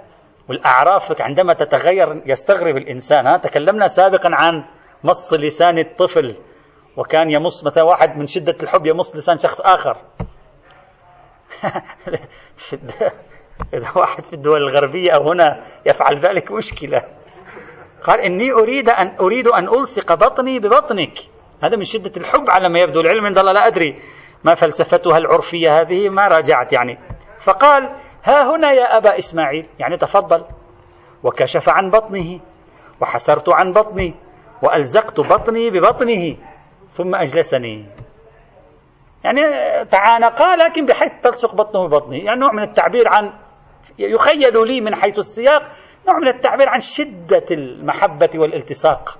والأعراف عندما تتغير يستغرب الإنسان. ها تكلمنا سابقا عن مص لسان الطفل وكان يمص مثلا واحد من شدة الحب يمص لسان شخص آخر. إذا واحد في الدول الغربية أو هنا يفعل ذلك مشكلة. قال إني أريد أن أريد أن ألصق بطني ببطنك. هذا من شدة الحب على ما يبدو. العلم عند الله لا أدري ما فلسفتها العرفية هذه ما راجعت يعني. فقال ها هنا يا أبا إسماعيل. يعني تفضل. وكشف عن بطنه وحسرت عن بطني وألزقت بطني ببطنه ثم أجلسني. يعني تعانقا لكن بحيث تلصق بطنه ببطنه. يعني نوع من التعبير عن يخيل لي من حيث السياق نوع من التعبير عن شدة المحبة والالتصاق.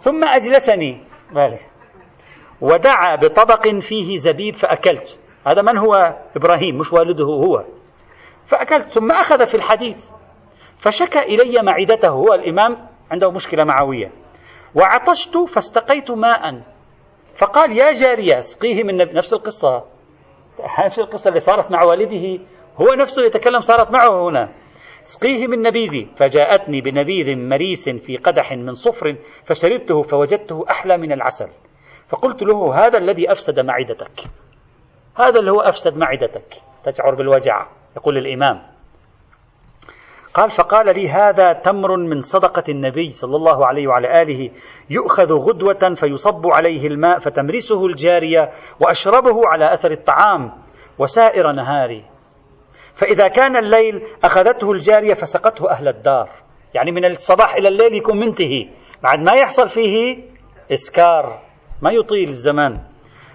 ثم أجلسني. ودعا بطبق فيه زبيب فأكلت. هذا من هو؟ إبراهيم مش والده هو. فأكلت ثم أخذ في الحديث. فشكى إلي معدته هو الإمام عنده مشكلة معوية. وعطشت فاستقيت ماء. فقال يا جارية أسقيه من نفس القصة. نفس القصة اللي صارت مع والده. هو نفسه يتكلم صارت معه هنا. اسقيه من نبيذي فجاءتني بنبيذ مريس في قدح من صفر فشربته فوجدته أحلى من العسل. فقلت له هذا الذي أفسد معدتك. هذا اللي هو أفسد معدتك. تشعر بالوجع يقول الإمام. قال فقال لي هذا تمر من صدقة النبي صلى الله عليه وعلى آله يؤخذ غدوة فيصب عليه الماء فتمرسه الجارية وأشربه على أثر الطعام وسائر نهاري. فإذا كان الليل أخذته الجارية فسقته أهل الدار. يعني من الصباح إلى الليل يكون منتهي. بعد ما يحصل فيه إسكار ما يطيل الزمان.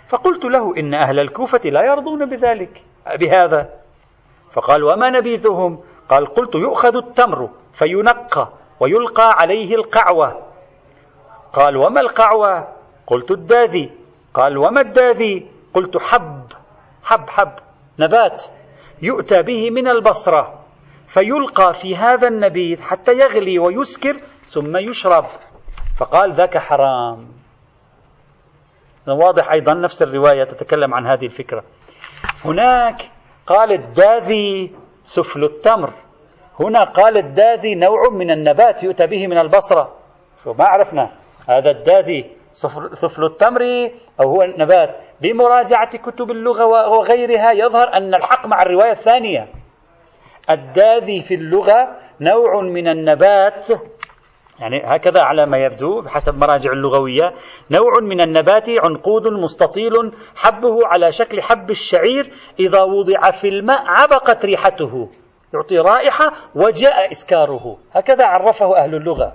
فقلت له إن أهل الكوفة لا يرضون بذلك بهذا. فقال وما نبيذهم؟ قال قلت يؤخذ التمر فينقى ويلقى عليه القعوة. قال وما القعوة؟ قلت الداذي. قال وما الداذي؟ قلت حب حب حب. نبات. يؤتى به من البصرة فيلقى في هذا النبيذ حتى يغلي ويسكر ثم يشرب. فقال ذاك حرام. واضح أيضا نفس الرواية تتكلم عن هذه الفكرة. هناك قال الداذي سفل التمر. هنا قال الداذي نوع من النبات يؤتى به من البصرة. شو ما عرفنا هذا الداذي سفل التمر أو هو النبات بمراجعة كتب اللغة وغيرها يظهر أن الحق مع الرواية الثانية. الداذي في اللغة نوع من النبات يعني هكذا على ما يبدو بحسب مراجع اللغوية نوع من النبات عنقود مستطيل حبه على شكل حب الشعير إذا وضع في الماء عبقت ريحته يعطي رائحة وجاء إسكاره. هكذا عرفه أهل اللغة.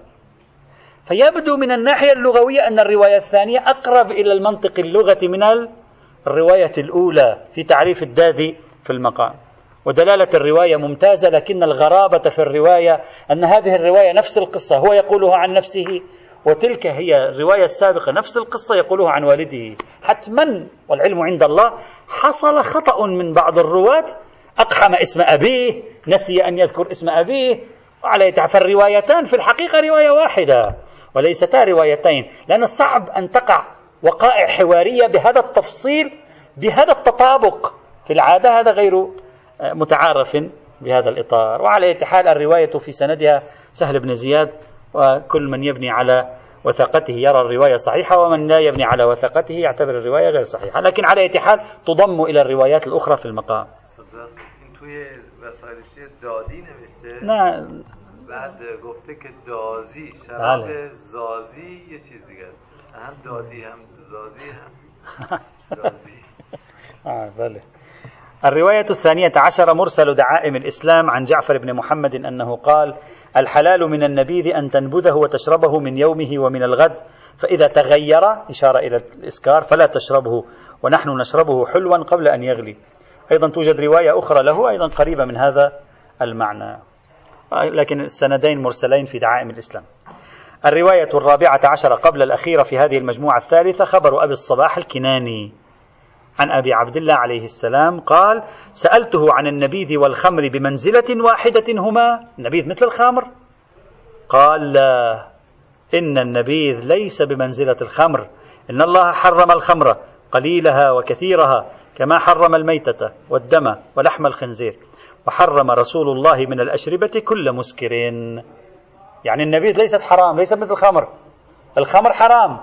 فيبدو من الناحية اللغوية أن الرواية الثانية أقرب إلى المنطق اللغة من الرواية الأولى في تعريف الداذي في المقام. ودلالة الرواية ممتازة لكن الغرابة في الرواية أن هذه الرواية نفس القصة هو يقولها عن نفسه وتلك هي الرواية السابقة نفس القصة يقولها عن والده. حتما والعلم عند الله حصل خطأ من بعض الرواة أقحم اسم أبيه نسي أن يذكر اسم أبيه وعلى فالروايتان في الحقيقة رواية واحدة. وليستا روايتين لأن صعب أن تقع وقائع حوارية بهذا التفصيل بهذا التطابق. في العادة هذا غير متعارف بهذا الإطار. وعلى أي حال الرواية في سندها سهل بن زياد وكل من يبني على وثاقته يرى الرواية صحيحة ومن لا يبني على وثاقته يعتبر الرواية غير صحيحة. لكن على أي حال تضم إلى الروايات الأخرى في المقام. نه. بعد گفته که دازی شراب بله. زازی یه چیز دیگه است. هم دادی هم زازی هم زازی. آه بله. الرواية الثانية عشر مرسل دعائم الإسلام عن جعفر بن محمد أنه قال الحلال من النبيذ أن تنبذه وتشربه من يومه ومن الغد فإذا تغير إشارة إلى الإسكار فلا تشربه ونحن نشربه حلوا قبل أن يغلي. أيضا توجد رواية أخرى له أيضا قريبة من هذا المعنى. لكن السندين مرسلين في دعائم الإسلام. الرواية الرابعة عشر قبل الأخيرة في هذه المجموعة الثالثة خبر أبي الصباح الكناني عن أبي عبد الله عليه السلام قال سألته عن النبيذ والخمر بمنزلة واحدة هما. النبيذ مثل الخمر؟ قال لا. إن النبيذ ليس بمنزلة الخمر. إن الله حرم الخمر قليلها وكثيرها كما حرم الميتة والدم ولحم الخنزير. وحرم رسول الله من الأشربة كل مسكر يعني النبيذ ليست حرام ليست مثل الخمر. الخمر حرام.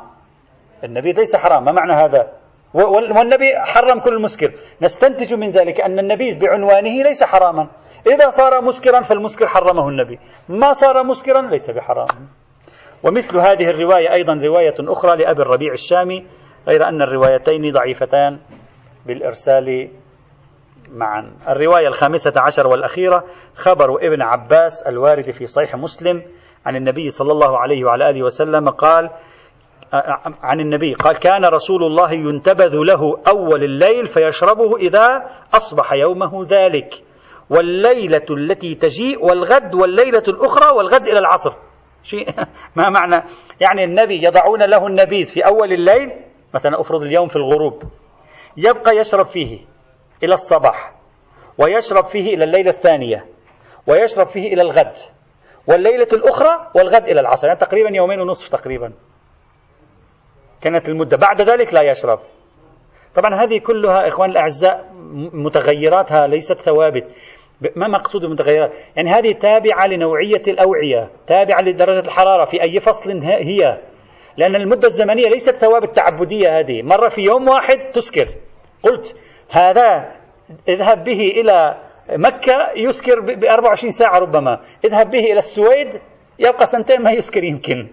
النبيذ ليس حرام. ما معنى هذا؟ والنبي حرم كل مسكر. نستنتج من ذلك أن النبيذ بعنوانه ليس حراما. إذا صار مسكرا فالمسكر حرمه النبي. ما صار مسكرا ليس بحرام. ومثل هذه الرواية أيضا رواية أخرى لأبي الربيع الشامي غير أن الروايتين ضعيفتان بالإرسال معا. الرواية الخامسة عشر والأخيرة خبر ابن عباس الوارد في صحيح مسلم عن النبي صلى الله عليه وعلى آله وسلم قال عن النبي قال كان رسول الله ينتبذ له أول الليل فيشربه إذا أصبح يومه ذلك. والليلة التي تجيء والغد والليلة الأخرى والغد إلى العصر. شيء ما معنى؟ يعني النبي يضعون له النبيذ في أول الليل مثلا أفرض اليوم في الغروب يبقى يشرب فيه. إلى الصباح ويشرب فيه إلى الليلة الثانية ويشرب فيه إلى الغد والليلة الأخرى والغد إلى العصر يعني تقريبا يومين ونصف تقريبا. كانت المدة. بعد ذلك لا يشرب. طبعا هذه كلها إخوان الأعزاء متغيراتها ليست ثوابت. ما مقصود المتغيرات؟ يعني هذه تابعة لنوعية الأوعية تابعة لدرجة الحرارة في أي فصل هي. لأن المدة الزمنية ليست ثوابت تعبدية هذه. مرة في يوم واحد تسكر. قلت هذا اذهب به إلى مكة يسكر ب 24 ساعة ربما. اذهب به إلى السويد يبقى سنتين ما يسكر يمكن.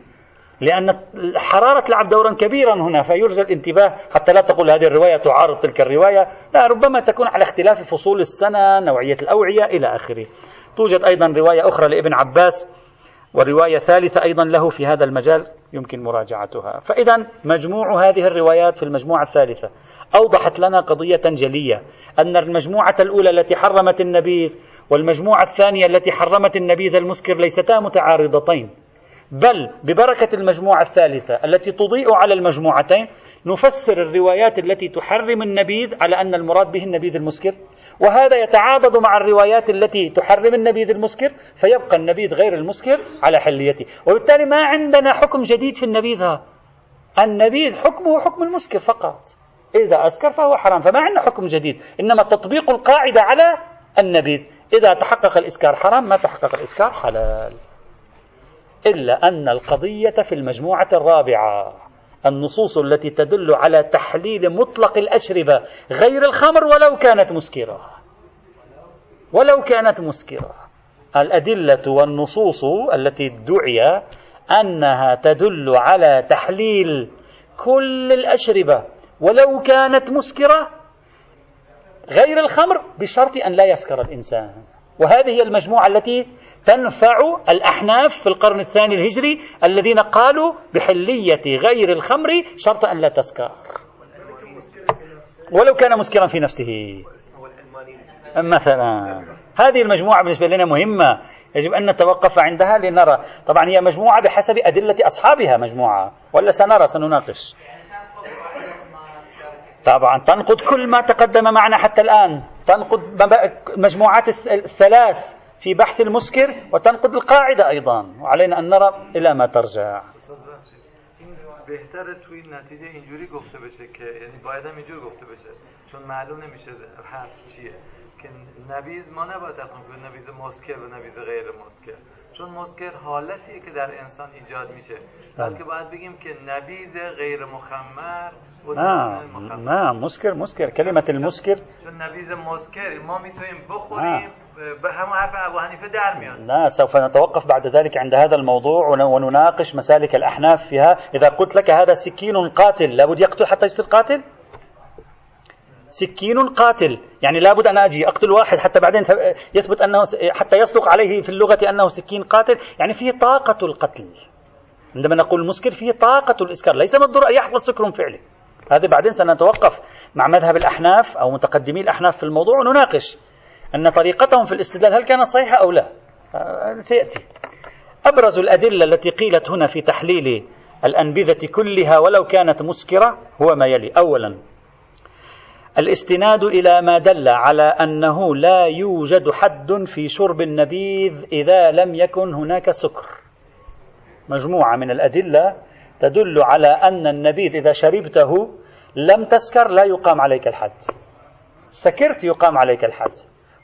لأن الحرارة تلعب دورا كبيرا هنا فيرجى الانتباه. حتى لا تقول هذه الرواية تعارض تلك الرواية. لا ربما تكون على اختلاف فصول السنة نوعية الأوعية إلى آخره. توجد أيضا رواية أخرى لابن عباس ورواية ثالثة أيضا له في هذا المجال يمكن مراجعتها. فإذا مجموع هذه الروايات في المجموعة الثالثة. أوضحت لنا قضية جلية أن المجموعة الأولى التي حرمت النبيذ والمجموعة الثانية التي حرمت النبيذ المسكر ليستا متعارضتين. بل ببركة المجموعة الثالثة التي تضيء على المجموعتين نفسر الروايات التي تحرم النبيذ على أن المراد به النبيذ المسكر. وهذا يتعاضد مع الروايات التي تحرم النبيذ المسكر فيبقى النبيذ غير المسكر على حليته. وبالتالي ما عندنا حكم جديد في النبيذ النبيذ حكمه حكم المسكر فقط. إذا أسكر فهو حرام. فما عندنا حكم جديد. إنما تطبيق القاعدة على النبيذ. إذا تحقق الإسكار حرام ما تحقق الإسكار حلال. إلا أن القضية في المجموعة الرابعة النصوص التي تدل على تحليل مطلق الأشربة غير الخمر ولو كانت مسكرة. ولو كانت مسكرة. الأدلة والنصوص التي ادعي أنها تدل على تحليل كل الأشربة ولو كانت مسكرة غير الخمر بشرط أن لا يسكر الإنسان. وهذه هي المجموعة التي تنفع الأحناف في القرن الثاني الهجري الذين قالوا بحلية غير الخمر شرط أن لا تسكر. ولو كان مسكرا في نفسه. مثلا هذه المجموعة بالنسبة لنا مهمة. يجب أن نتوقف عندها لنرى. طبعا هي مجموعة بحسب أدلة أصحابها مجموعة. ولا سنرى سنناقش. طبعا تنقض كل ما تقدم معنا حتى الآن. تنقض المجموعات الثلاث في بحث المسكر وتنقض القاعدة أيضا. وعلينا أن نرى إلى ما ترجع. بهتره توی نتیجه اینجوری گفته بشه که یعنی باید هم گفته بشه چون معلوم نمیشه حرف چیه. که نبیز ما نباید تقسیم کنیم نبیز مسکر و نبیز غیر چون مسکر حالتیه که در انسان ایجاد میشه. بلکه باید بگیم که نبیز غیر مخمر نه نه مسکر مسکر کلمة المسکر چون نبیز مسکر ما میتونیم بخوریم به همون حرف ابو حنیفه در میاد. لا سوف نتوقف بعد ذلك عند هذا الموضوع ونناقش مسالك الأحناف فيها. إذا قلت لك هذا سكين قاتل لابد يقتل حتى يصير قاتل؟ سكين قاتل. يعني لابد أن أجي. أقتل واحد حتى بعدين يثبت أنه حتى يصدق عليه في اللغة أنه سكين قاتل. يعني فيه طاقة القتل. عندما نقول مسكر فيه طاقة الإسكار. ليس بالضرورة أن يحصل سكر فعلي. هذا بعدين سنتوقف مع مذهب الأحناف أو متقدمي الأحناف في الموضوع ونناقش أن طريقتهم في الاستدلال هل كانت صحيحة أو لا. سيأتي. أبرز الأدلة التي قيلت هنا في تحليل الأنبذة كلها ولو كانت مسكرة هو ما يلي. أولا الاستناد إلى ما دل على أنه لا يوجد حد في شرب النبيذ إذا لم يكن هناك سكر. مجموعة من الأدلة تدل على أن النبيذ إذا شربته لم تسكر لا يقام عليك الحد. سكرت يقام عليك الحد.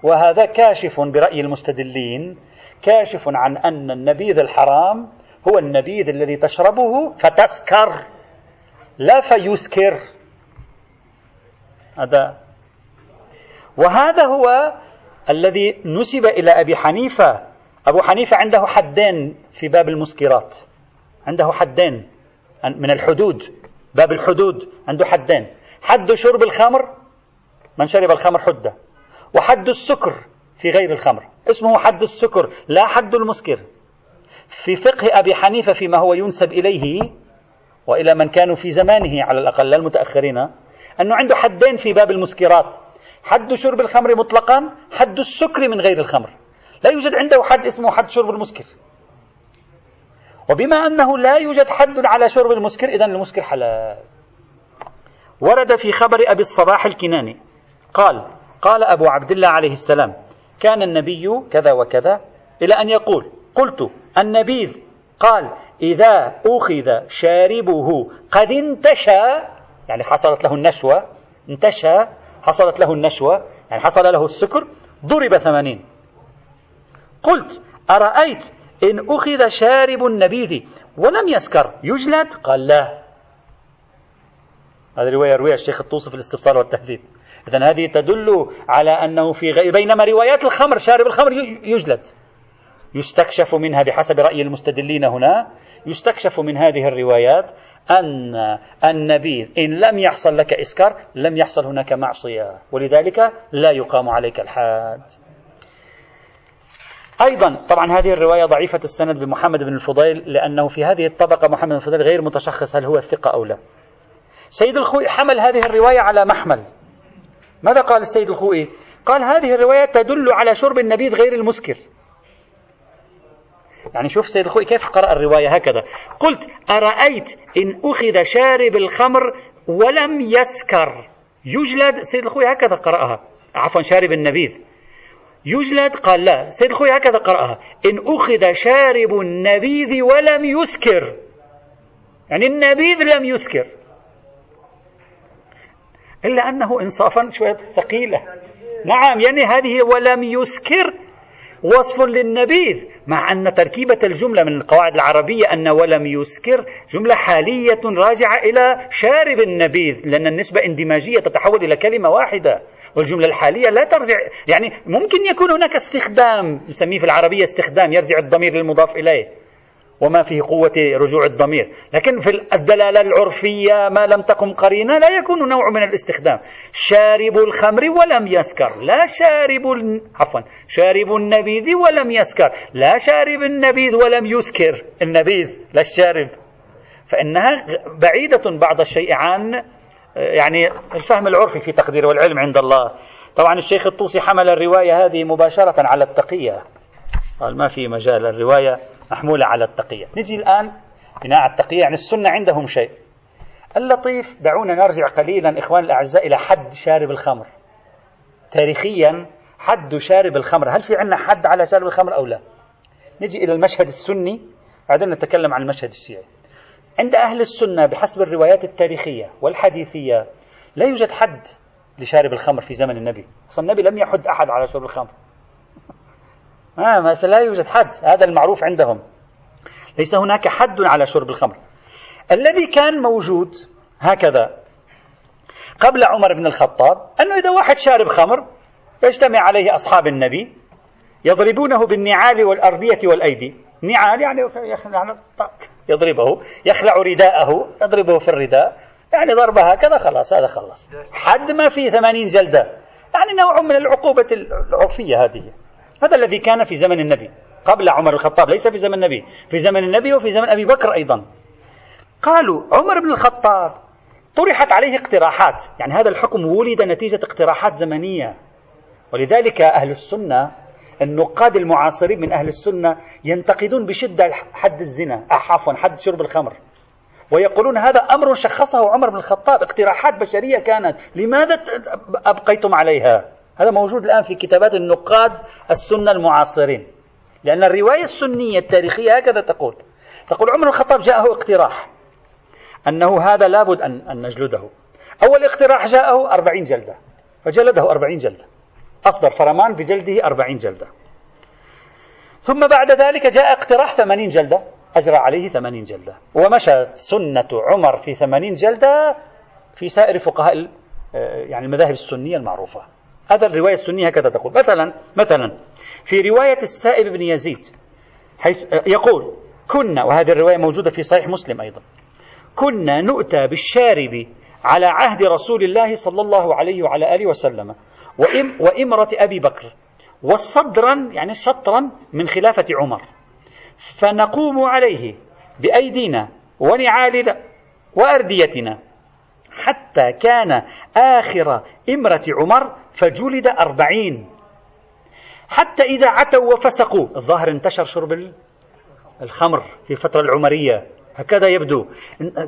وهذا كاشف برأي المستدلين كاشف عن أن النبيذ الحرام هو النبيذ الذي تشربه فتسكر لا فيسكر. هذا. وهذا هو الذي نسب إلى أبي حنيفة. أبو حنيفة عنده حدين في باب المسكرات. عنده حدين من الحدود. باب الحدود. عنده حدين. حد شرب الخمر من شرب الخمر حدة. وحد السكر في غير الخمر. اسمه حد السكر لا حد المسكر. في فقه أبي حنيفة فيما هو ينسب إليه وإلى من كانوا في زمانه على الأقل لا المتأخرين أنه عنده حدين في باب المسكرات. حد شرب الخمر مطلقا حد السكر من غير الخمر. لا يوجد عنده حد اسمه حد شرب المسكر. وبما أنه لا يوجد حد على شرب المسكر إذا المسكر حلال. ورد في خبر أبي الصباح الكناني قال قال أبو عبد الله عليه السلام كان النبي كذا وكذا إلى أن يقول قلت النبيذ قال إذا أخذ شاربه قد انتشى يعني حصلت له النشوة انتشى حصلت له النشوة يعني حصل له السكر ضرب ثمانين. قلت أرأيت إن أخذ شارب النبيذ ولم يسكر يجلد؟ قال لا. هذه رواية رويها الشيخ الطوسي في الاستبصار والتهذيب. إذا هذه تدل على أنه في غير بينما روايات الخمر شارب الخمر يجلد. يستكشف منها بحسب رأي المستدلين هنا يستكشف من هذه الروايات أن النبيذ إن لم يحصل لك إسكار لم يحصل هناك معصية ولذلك لا يقام عليك الحاد أيضا طبعا هذه الرواية ضعيفة السند بمحمد بن الفضيل لأنه في هذه الطبقة محمد بن الفضيل غير متشخص هل هو الثقة أو لا؟ سيد الخوئي حمل هذه الرواية على محمل. ماذا قال السيد الخوئي قال هذه الرواية تدل على شرب النبيذ غير المسكر. يعني شوف سيد الخوئي كيف قرأ الرواية هكذا. قلت أرأيت إن أخذ شارب الخمر ولم يسكر. يجلد سيد الخوئي هكذا قرأها. عفوا شارب النبيذ. يجلد قال لا. سيد الخوئي هكذا قرأها. إن أخذ شارب النبيذ ولم يسكر. يعني النبيذ لم يسكر. إلا أنه إنصافا شوية ثقيلة. نعم يعني هذه ولم يسكر. وصف للنبيذ مع أن تركيبة الجملة من القواعد العربية أن ولم يسكر جملة حالية راجعة إلى شارب النبيذ لأن النسبة اندماجية تتحول إلى كلمة واحدة والجملة الحالية لا ترجع يعني ممكن يكون هناك استخدام نسميه في العربية استخدام يرجع الضمير للمضاف إليه. وما فيه قوة رجوع الضمير. لكن في الدلالة العرفية ما لم تقم قرينة لا يكون نوع من الاستخدام. شارب الخمر ولم يسكر. لا شارب عفوا شارب النبيذ ولم يسكر. لا شارب النبيذ ولم يسكر. النبيذ لا الشارب. فإنها بعيدة بعض الشيء عن يعني الفهم العرفي في تقدير والعلم عند الله. طبعا الشيخ الطوسي حمل الرواية هذه مباشرة على التقية. قال ما في مجال الرواية. محمولة على التقية. نجي الآن بناء على التقية يعني السنة عندهم شيء. اللطيف دعونا نرجع قليلا إخوان الأعزاء إلى حد شارب الخمر. تاريخيا حد شارب الخمر. هل في عندنا حد على شارب الخمر أو لا؟ نجي إلى المشهد السني بعدين نتكلم عن المشهد الشيعي. عند أهل السنة بحسب الروايات التاريخية والحديثية لا يوجد حد لشارب الخمر في زمن النبي. أصلا النبي لم يحد أحد على شرب الخمر. آه مثلا لا يوجد حد. هذا المعروف عندهم. ليس هناك حد على شرب الخمر. الذي كان موجود هكذا قبل عمر بن الخطاب أنه إذا واحد شارب خمر يجتمع عليه أصحاب النبي يضربونه بالنعال والأرضية والأيدي. نعال يعني يضربه يخلع رداءه يضربه في الرداء. يعني ضربة هكذا خلاص هذا خلص. حد ما فيه ثمانين جلدة. يعني نوع من العقوبة العرفية هذه. هذا الذي كان في زمن النبي قبل عمر الخطاب ليس في زمن النبي في زمن النبي وفي زمن أبي بكر أيضا. قالوا عمر بن الخطاب طرحت عليه اقتراحات يعني هذا الحكم ولد نتيجة اقتراحات زمنية. ولذلك أهل السنة النقاد المعاصرين من أهل السنة ينتقدون بشدة حد الزنا عفوا حد شرب الخمر. ويقولون هذا أمر شخصه عمر بن الخطاب اقتراحات بشرية كانت لماذا أبقيتم عليها؟ هذا موجود الآن في كتابات النقاد السنة المعاصرين. لأن الرواية السنية التاريخية هكذا تقول. تقول عمر الخطاب جاءه اقتراح أنه هذا لابد أن, أن نجلده. أول اقتراح جاءه أربعين جلدة. فجلده أربعين جلدة. أصدر فرمان بجلده أربعين جلدة. ثم بعد ذلك جاء اقتراح ثمانين جلدة. أجرى عليه ثمانين جلدة. ومشت سنة عمر في ثمانين جلدة في سائر فقهاء آه، يعني المذاهب السنية المعروفة. هذا الرواية السنية هكذا تقول. مثلا مثلا في رواية السائب بن يزيد حيث يقول كنا وهذه الرواية موجودة في صحيح مسلم أيضا. كنا نؤتى بالشارب على عهد رسول الله صلى الله عليه وعلى آله وسلم وإمرة أبي بكر والصدرا يعني شطرا من خلافة عمر. فنقوم عليه بأيدينا ونعالنا وأرديتنا حتى كان آخر إمرة عمر فجلد أربعين. حتى إذا عتوا وفسقوا. الظاهر انتشر شرب الخمر في الفترة العمرية. هكذا يبدو.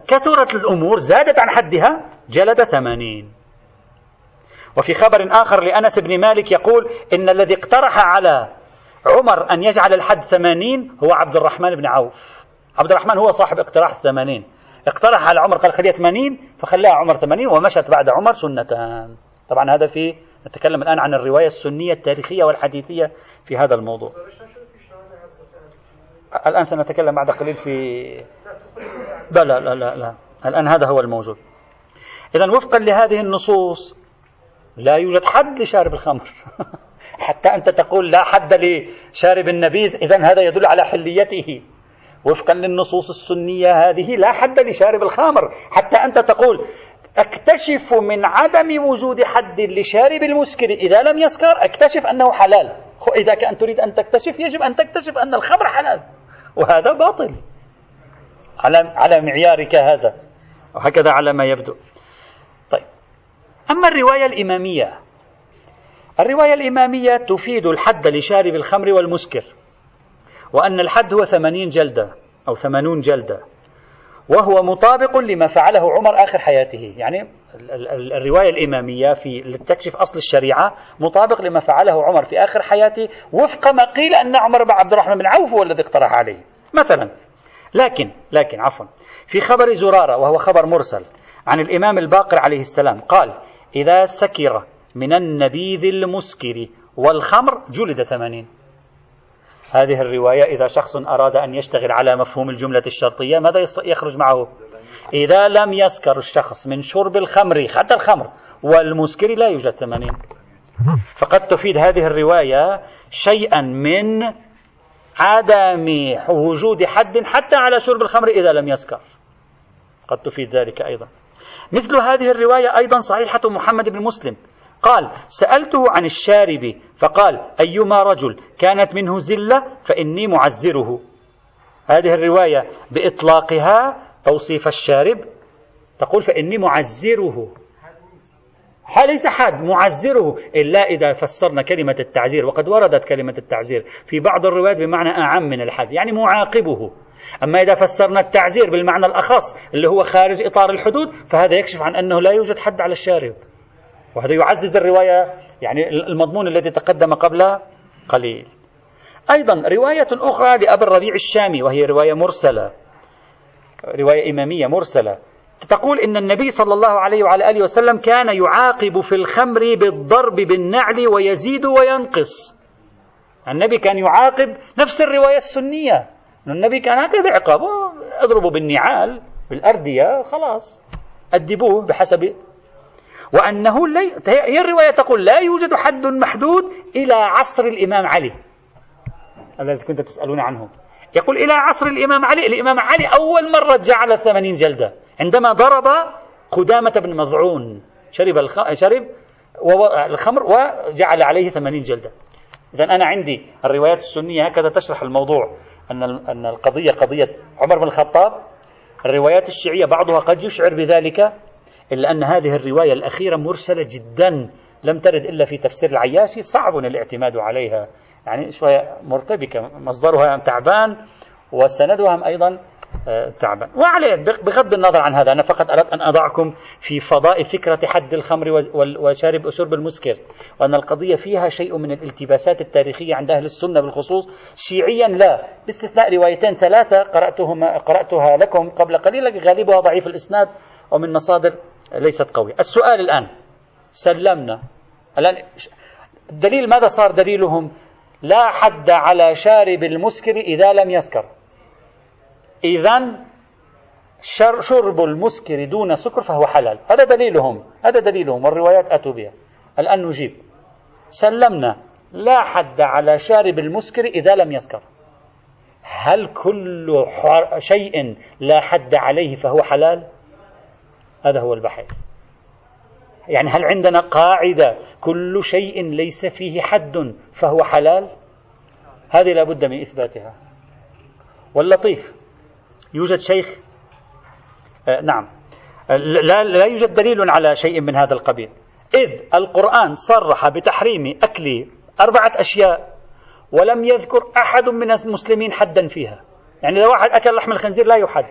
كثرت الأمور زادت عن حدها جلد ثمانين. وفي خبر آخر لأنس بن مالك يقول إن الذي اقترح على عمر أن يجعل الحد ثمانين هو عبد الرحمن بن عوف. عبد الرحمن هو صاحب اقتراح الثمانين. اقترح على عمر قال خليها ثمانين فخلاها عمر ثمانين ومشت بعد عمر سنتان طبعا هذا في نتكلم الآن عن الرواية السنية التاريخية والحديثية في هذا الموضوع. الآن سنتكلم بعد قليل في لا لا لا لا, لا. الآن هذا هو الموجود. إذا وفقا لهذه النصوص لا يوجد حد لشارب الخمر. حتى أنت تقول لا حد لشارب النبيذ إذا هذا يدل على حليته. وفقا للنصوص السنية هذه لا حد لشارب الخمر. حتى أنت تقول أكتشف من عدم وجود حد لشارب المسكر إذا لم يسكر أكتشف أنه حلال. إذا كان تريد أن تكتشف يجب أن تكتشف أن الخمر حلال. وهذا باطل. على على معيارك هذا. وهكذا على ما يبدو. طيب. أما الرواية الإمامية. الرواية الإمامية تفيد الحد لشارب الخمر والمسكر. وأن الحد هو ثمانين جلدة أو ثمانون جلدة. وهو مطابق لما فعله عمر آخر حياته. يعني الرواية الإمامية في تكشف أصل الشريعة مطابق لما فعله عمر في آخر حياته وفق ما قيل أن عمر بن عبد الرحمن بن عوف هو الذي اقترح عليه مثلا. لكن لكن عفوا. في خبر زرارة وهو خبر مرسل عن الإمام الباقر عليه السلام قال إذا سكر من النبيذ المسكر والخمر جلد ثمانين. هذه الرواية إذا شخص أراد أن يشتغل على مفهوم الجملة الشرطية ماذا يخرج معه؟ إذا لم يسكر الشخص من شرب الخمر حتى الخمر والمسكر لا يوجد ثمانين. فقد تفيد هذه الرواية شيئا من عدم وجود حد حتى على شرب الخمر إذا لم يسكر. قد تفيد ذلك أيضا. مثل هذه الرواية أيضا صحيحة محمد بن مسلم. قال سألته عن الشارب فقال أيما رجل كانت منه زلة فإني معزره. هذه الرواية بإطلاقها توصيف الشارب. تقول فإني معزره. ليس حد معزره. إلا إذا فسرنا كلمة التعزير وقد وردت كلمة التعزير في بعض الروايات بمعنى أعم من الحد يعني معاقبه. أما إذا فسرنا التعزير بالمعنى الأخص اللي هو خارج إطار الحدود فهذا يكشف عن أنه لا يوجد حد على الشارب. وهذا يعزز الرواية يعني المضمون الذي تقدم قبل قليل. أيضا رواية أخرى لأبي الربيع الشامي وهي رواية مرسلة رواية إمامية مرسلة. تقول إن النبي صلى الله عليه وعلى آله وسلم كان يعاقب في الخمر بالضرب بالنعل ويزيد وينقص. النبي كان يعاقب نفس الرواية السنية. النبي كان هكذا عقابه اضربوا بالنعال بالأردية خلاص. أدبوه بحسب وأنه لي... هي الرواية تقول لا يوجد حد محدود إلى عصر الإمام علي. الذي كنت تسألون عنه. يقول إلى عصر الإمام علي. الإمام علي أول مرة جعل ثمانين جلدة. عندما ضرب قدامة بن مضعون شرب. شرب الخمر وجعل عليه ثمانين جلدة. إذا أنا عندي الروايات السنية هكذا تشرح الموضوع. أن أن القضية قضية عمر بن الخطاب. الروايات الشيعية بعضها قد يشعر بذلك. إلا أن هذه الرواية الأخيرة مرسلة جدا لم ترد إلا في تفسير العياشي صعب الاعتماد عليها. يعني شوية مرتبكة مصدرها تعبان وسندها أيضا آه، تعبان. وعليه بغض النظر عن هذا أنا فقط أردت أن أضعكم في فضاء فكرة حد الخمر وشارب وشرب المسكر وأن القضية فيها شيء من الالتباسات التاريخية عند أهل السنة بالخصوص. شيعيا لا باستثناء روايتين ثلاثة قرأتهما قرأتها لكم قبل قليل غالبها ضعيف الإسناد ومن مصادر ليست قوية. السؤال الآن سلمنا. الآن الدليل ماذا صار دليلهم؟ لا حد على شارب المسكر إذا لم يسكر. إذا شرب المسكر دون سكر فهو حلال. هذا دليلهم هذا دليلهم والروايات أتوا بها. الآن نجيب. سلمنا لا حد على شارب المسكر إذا لم يسكر. هل كل شيء لا حد عليه فهو حلال؟ هذا هو البحث. يعني هل عندنا قاعدة كل شيء ليس فيه حد فهو حلال؟ هذه لابد من إثباتها. واللطيف. يوجد شيخ؟ آه نعم. لا, لا يوجد دليل على شيء من هذا القبيل. إذ القرآن صرح بتحريم أكل أربعة أشياء ولم يذكر أحد من المسلمين حدا فيها. يعني لو واحد أكل لحم الخنزير لا يحد.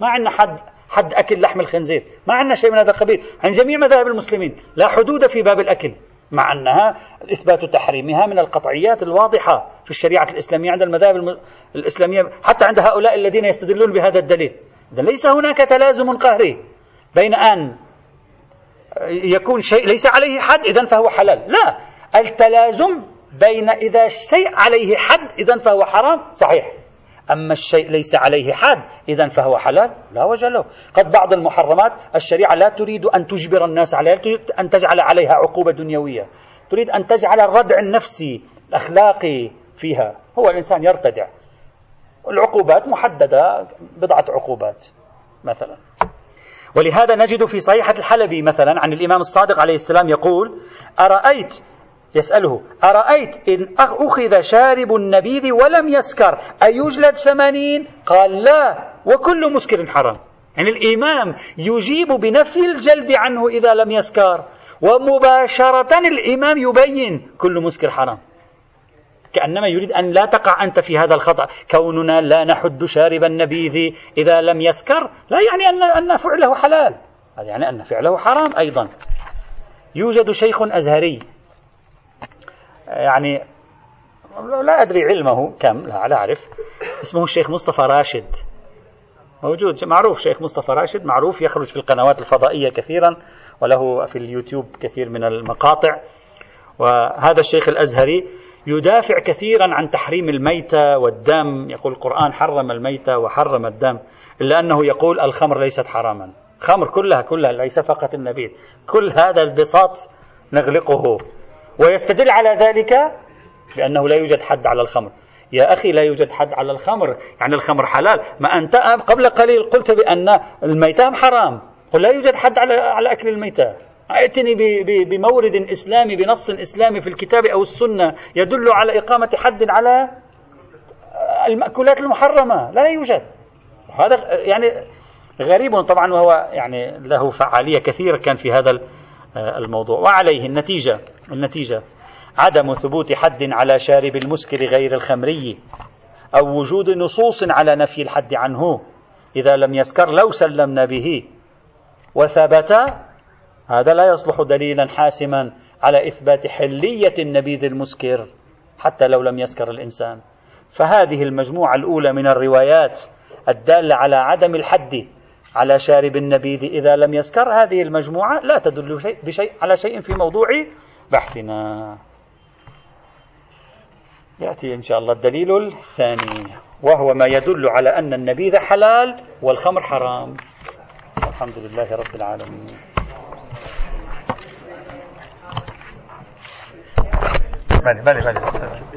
ما عندنا حد. حد أكل لحم الخنزير. ما عندنا شيء من هذا القبيل. عن جميع مذاهب المسلمين لا حدود في باب الأكل مع أنها إثبات تحريمها من القطعيات الواضحة في الشريعة الإسلامية عند المذاهب الإسلامية حتى عند هؤلاء الذين يستدلون بهذا الدليل. ليس هناك تلازم قهري بين أن يكون شيء ليس عليه حد إذا فهو حلال. لا التلازم بين إذا شيء عليه حد إذا فهو حرام صحيح. أما الشيء ليس عليه حد إذا فهو حلال لا وجه له. قد بعض المحرمات الشريعة لا تريد أن تجبر الناس عليها تريد أن تجعل عليها عقوبة دنيوية. تريد أن تجعل الردع النفسي الأخلاقي فيها. هو الإنسان يرتدع. العقوبات محددة بضعة عقوبات مثلا. ولهذا نجد في صحيحة الحلبي مثلا عن الإمام الصادق عليه السلام يقول أرأيت يسأله أرأيت إن أخذ شارب النبيذ ولم يسكر أيجلد ثمانين؟ قال لا وكل مسكر حرام. يعني الإمام يجيب بنفي الجلد عنه إذا لم يسكر ومباشرة الإمام يبين كل مسكر حرام. كأنما يريد أن لا تقع أنت في هذا الخطأ. كوننا لا نحد شارب النبيذ إذا لم يسكر لا يعني أن أن فعله حلال. هذا يعني أن فعله حرام أيضا. يوجد شيخ أزهري يعني لا أدري علمه كم لا أعرف. اسمه الشيخ مصطفى راشد. موجود معروف شيخ مصطفى راشد معروف يخرج في القنوات الفضائية كثيرا وله في اليوتيوب كثير من المقاطع. وهذا الشيخ الأزهري يدافع كثيرا عن تحريم الميتة والدم. يقول القرآن حرم الميتة وحرم الدم إلا أنه يقول الخمر ليست حراما. خمر كلها كلها ليس فقط النبيذ. كل هذا البساط نغلقه. ويستدل على ذلك بأنه لا يوجد حد على الخمر. يا أخي لا يوجد حد على الخمر. يعني الخمر حلال. ما أنت قبل قليل قلت بأن الميتة حرام. قل لا يوجد حد على على أكل الميتة. ائتني بمورد إسلامي بنص إسلامي في الكتاب أو السنة يدل على إقامة حد على المأكولات المحرمة. لا يوجد. هذا يعني غريب طبعا وهو يعني له فعالية كثيرة كان في هذا الموضوع. وعليه النتيجة النتيجة. عدم ثبوت حد على شارب المسكر غير الخمري أو وجود نصوص على نفي الحد عنه إذا لم يسكر لو سلمنا به. وثبت هذا لا يصلح دليلا حاسما على إثبات حلية النبيذ المسكر حتى لو لم يسكر الإنسان. فهذه المجموعة الأولى من الروايات الدالة على عدم الحد. على شارب النبيذ. إذا لم يسكر هذه المجموعة لا تدل شيء بشيء على شيء في موضوع بحثنا. يأتي إن شاء الله الدليل الثاني وهو ما يدل على أن النبيذ حلال والخمر حرام. الحمد لله رب العالمين. بله بله بله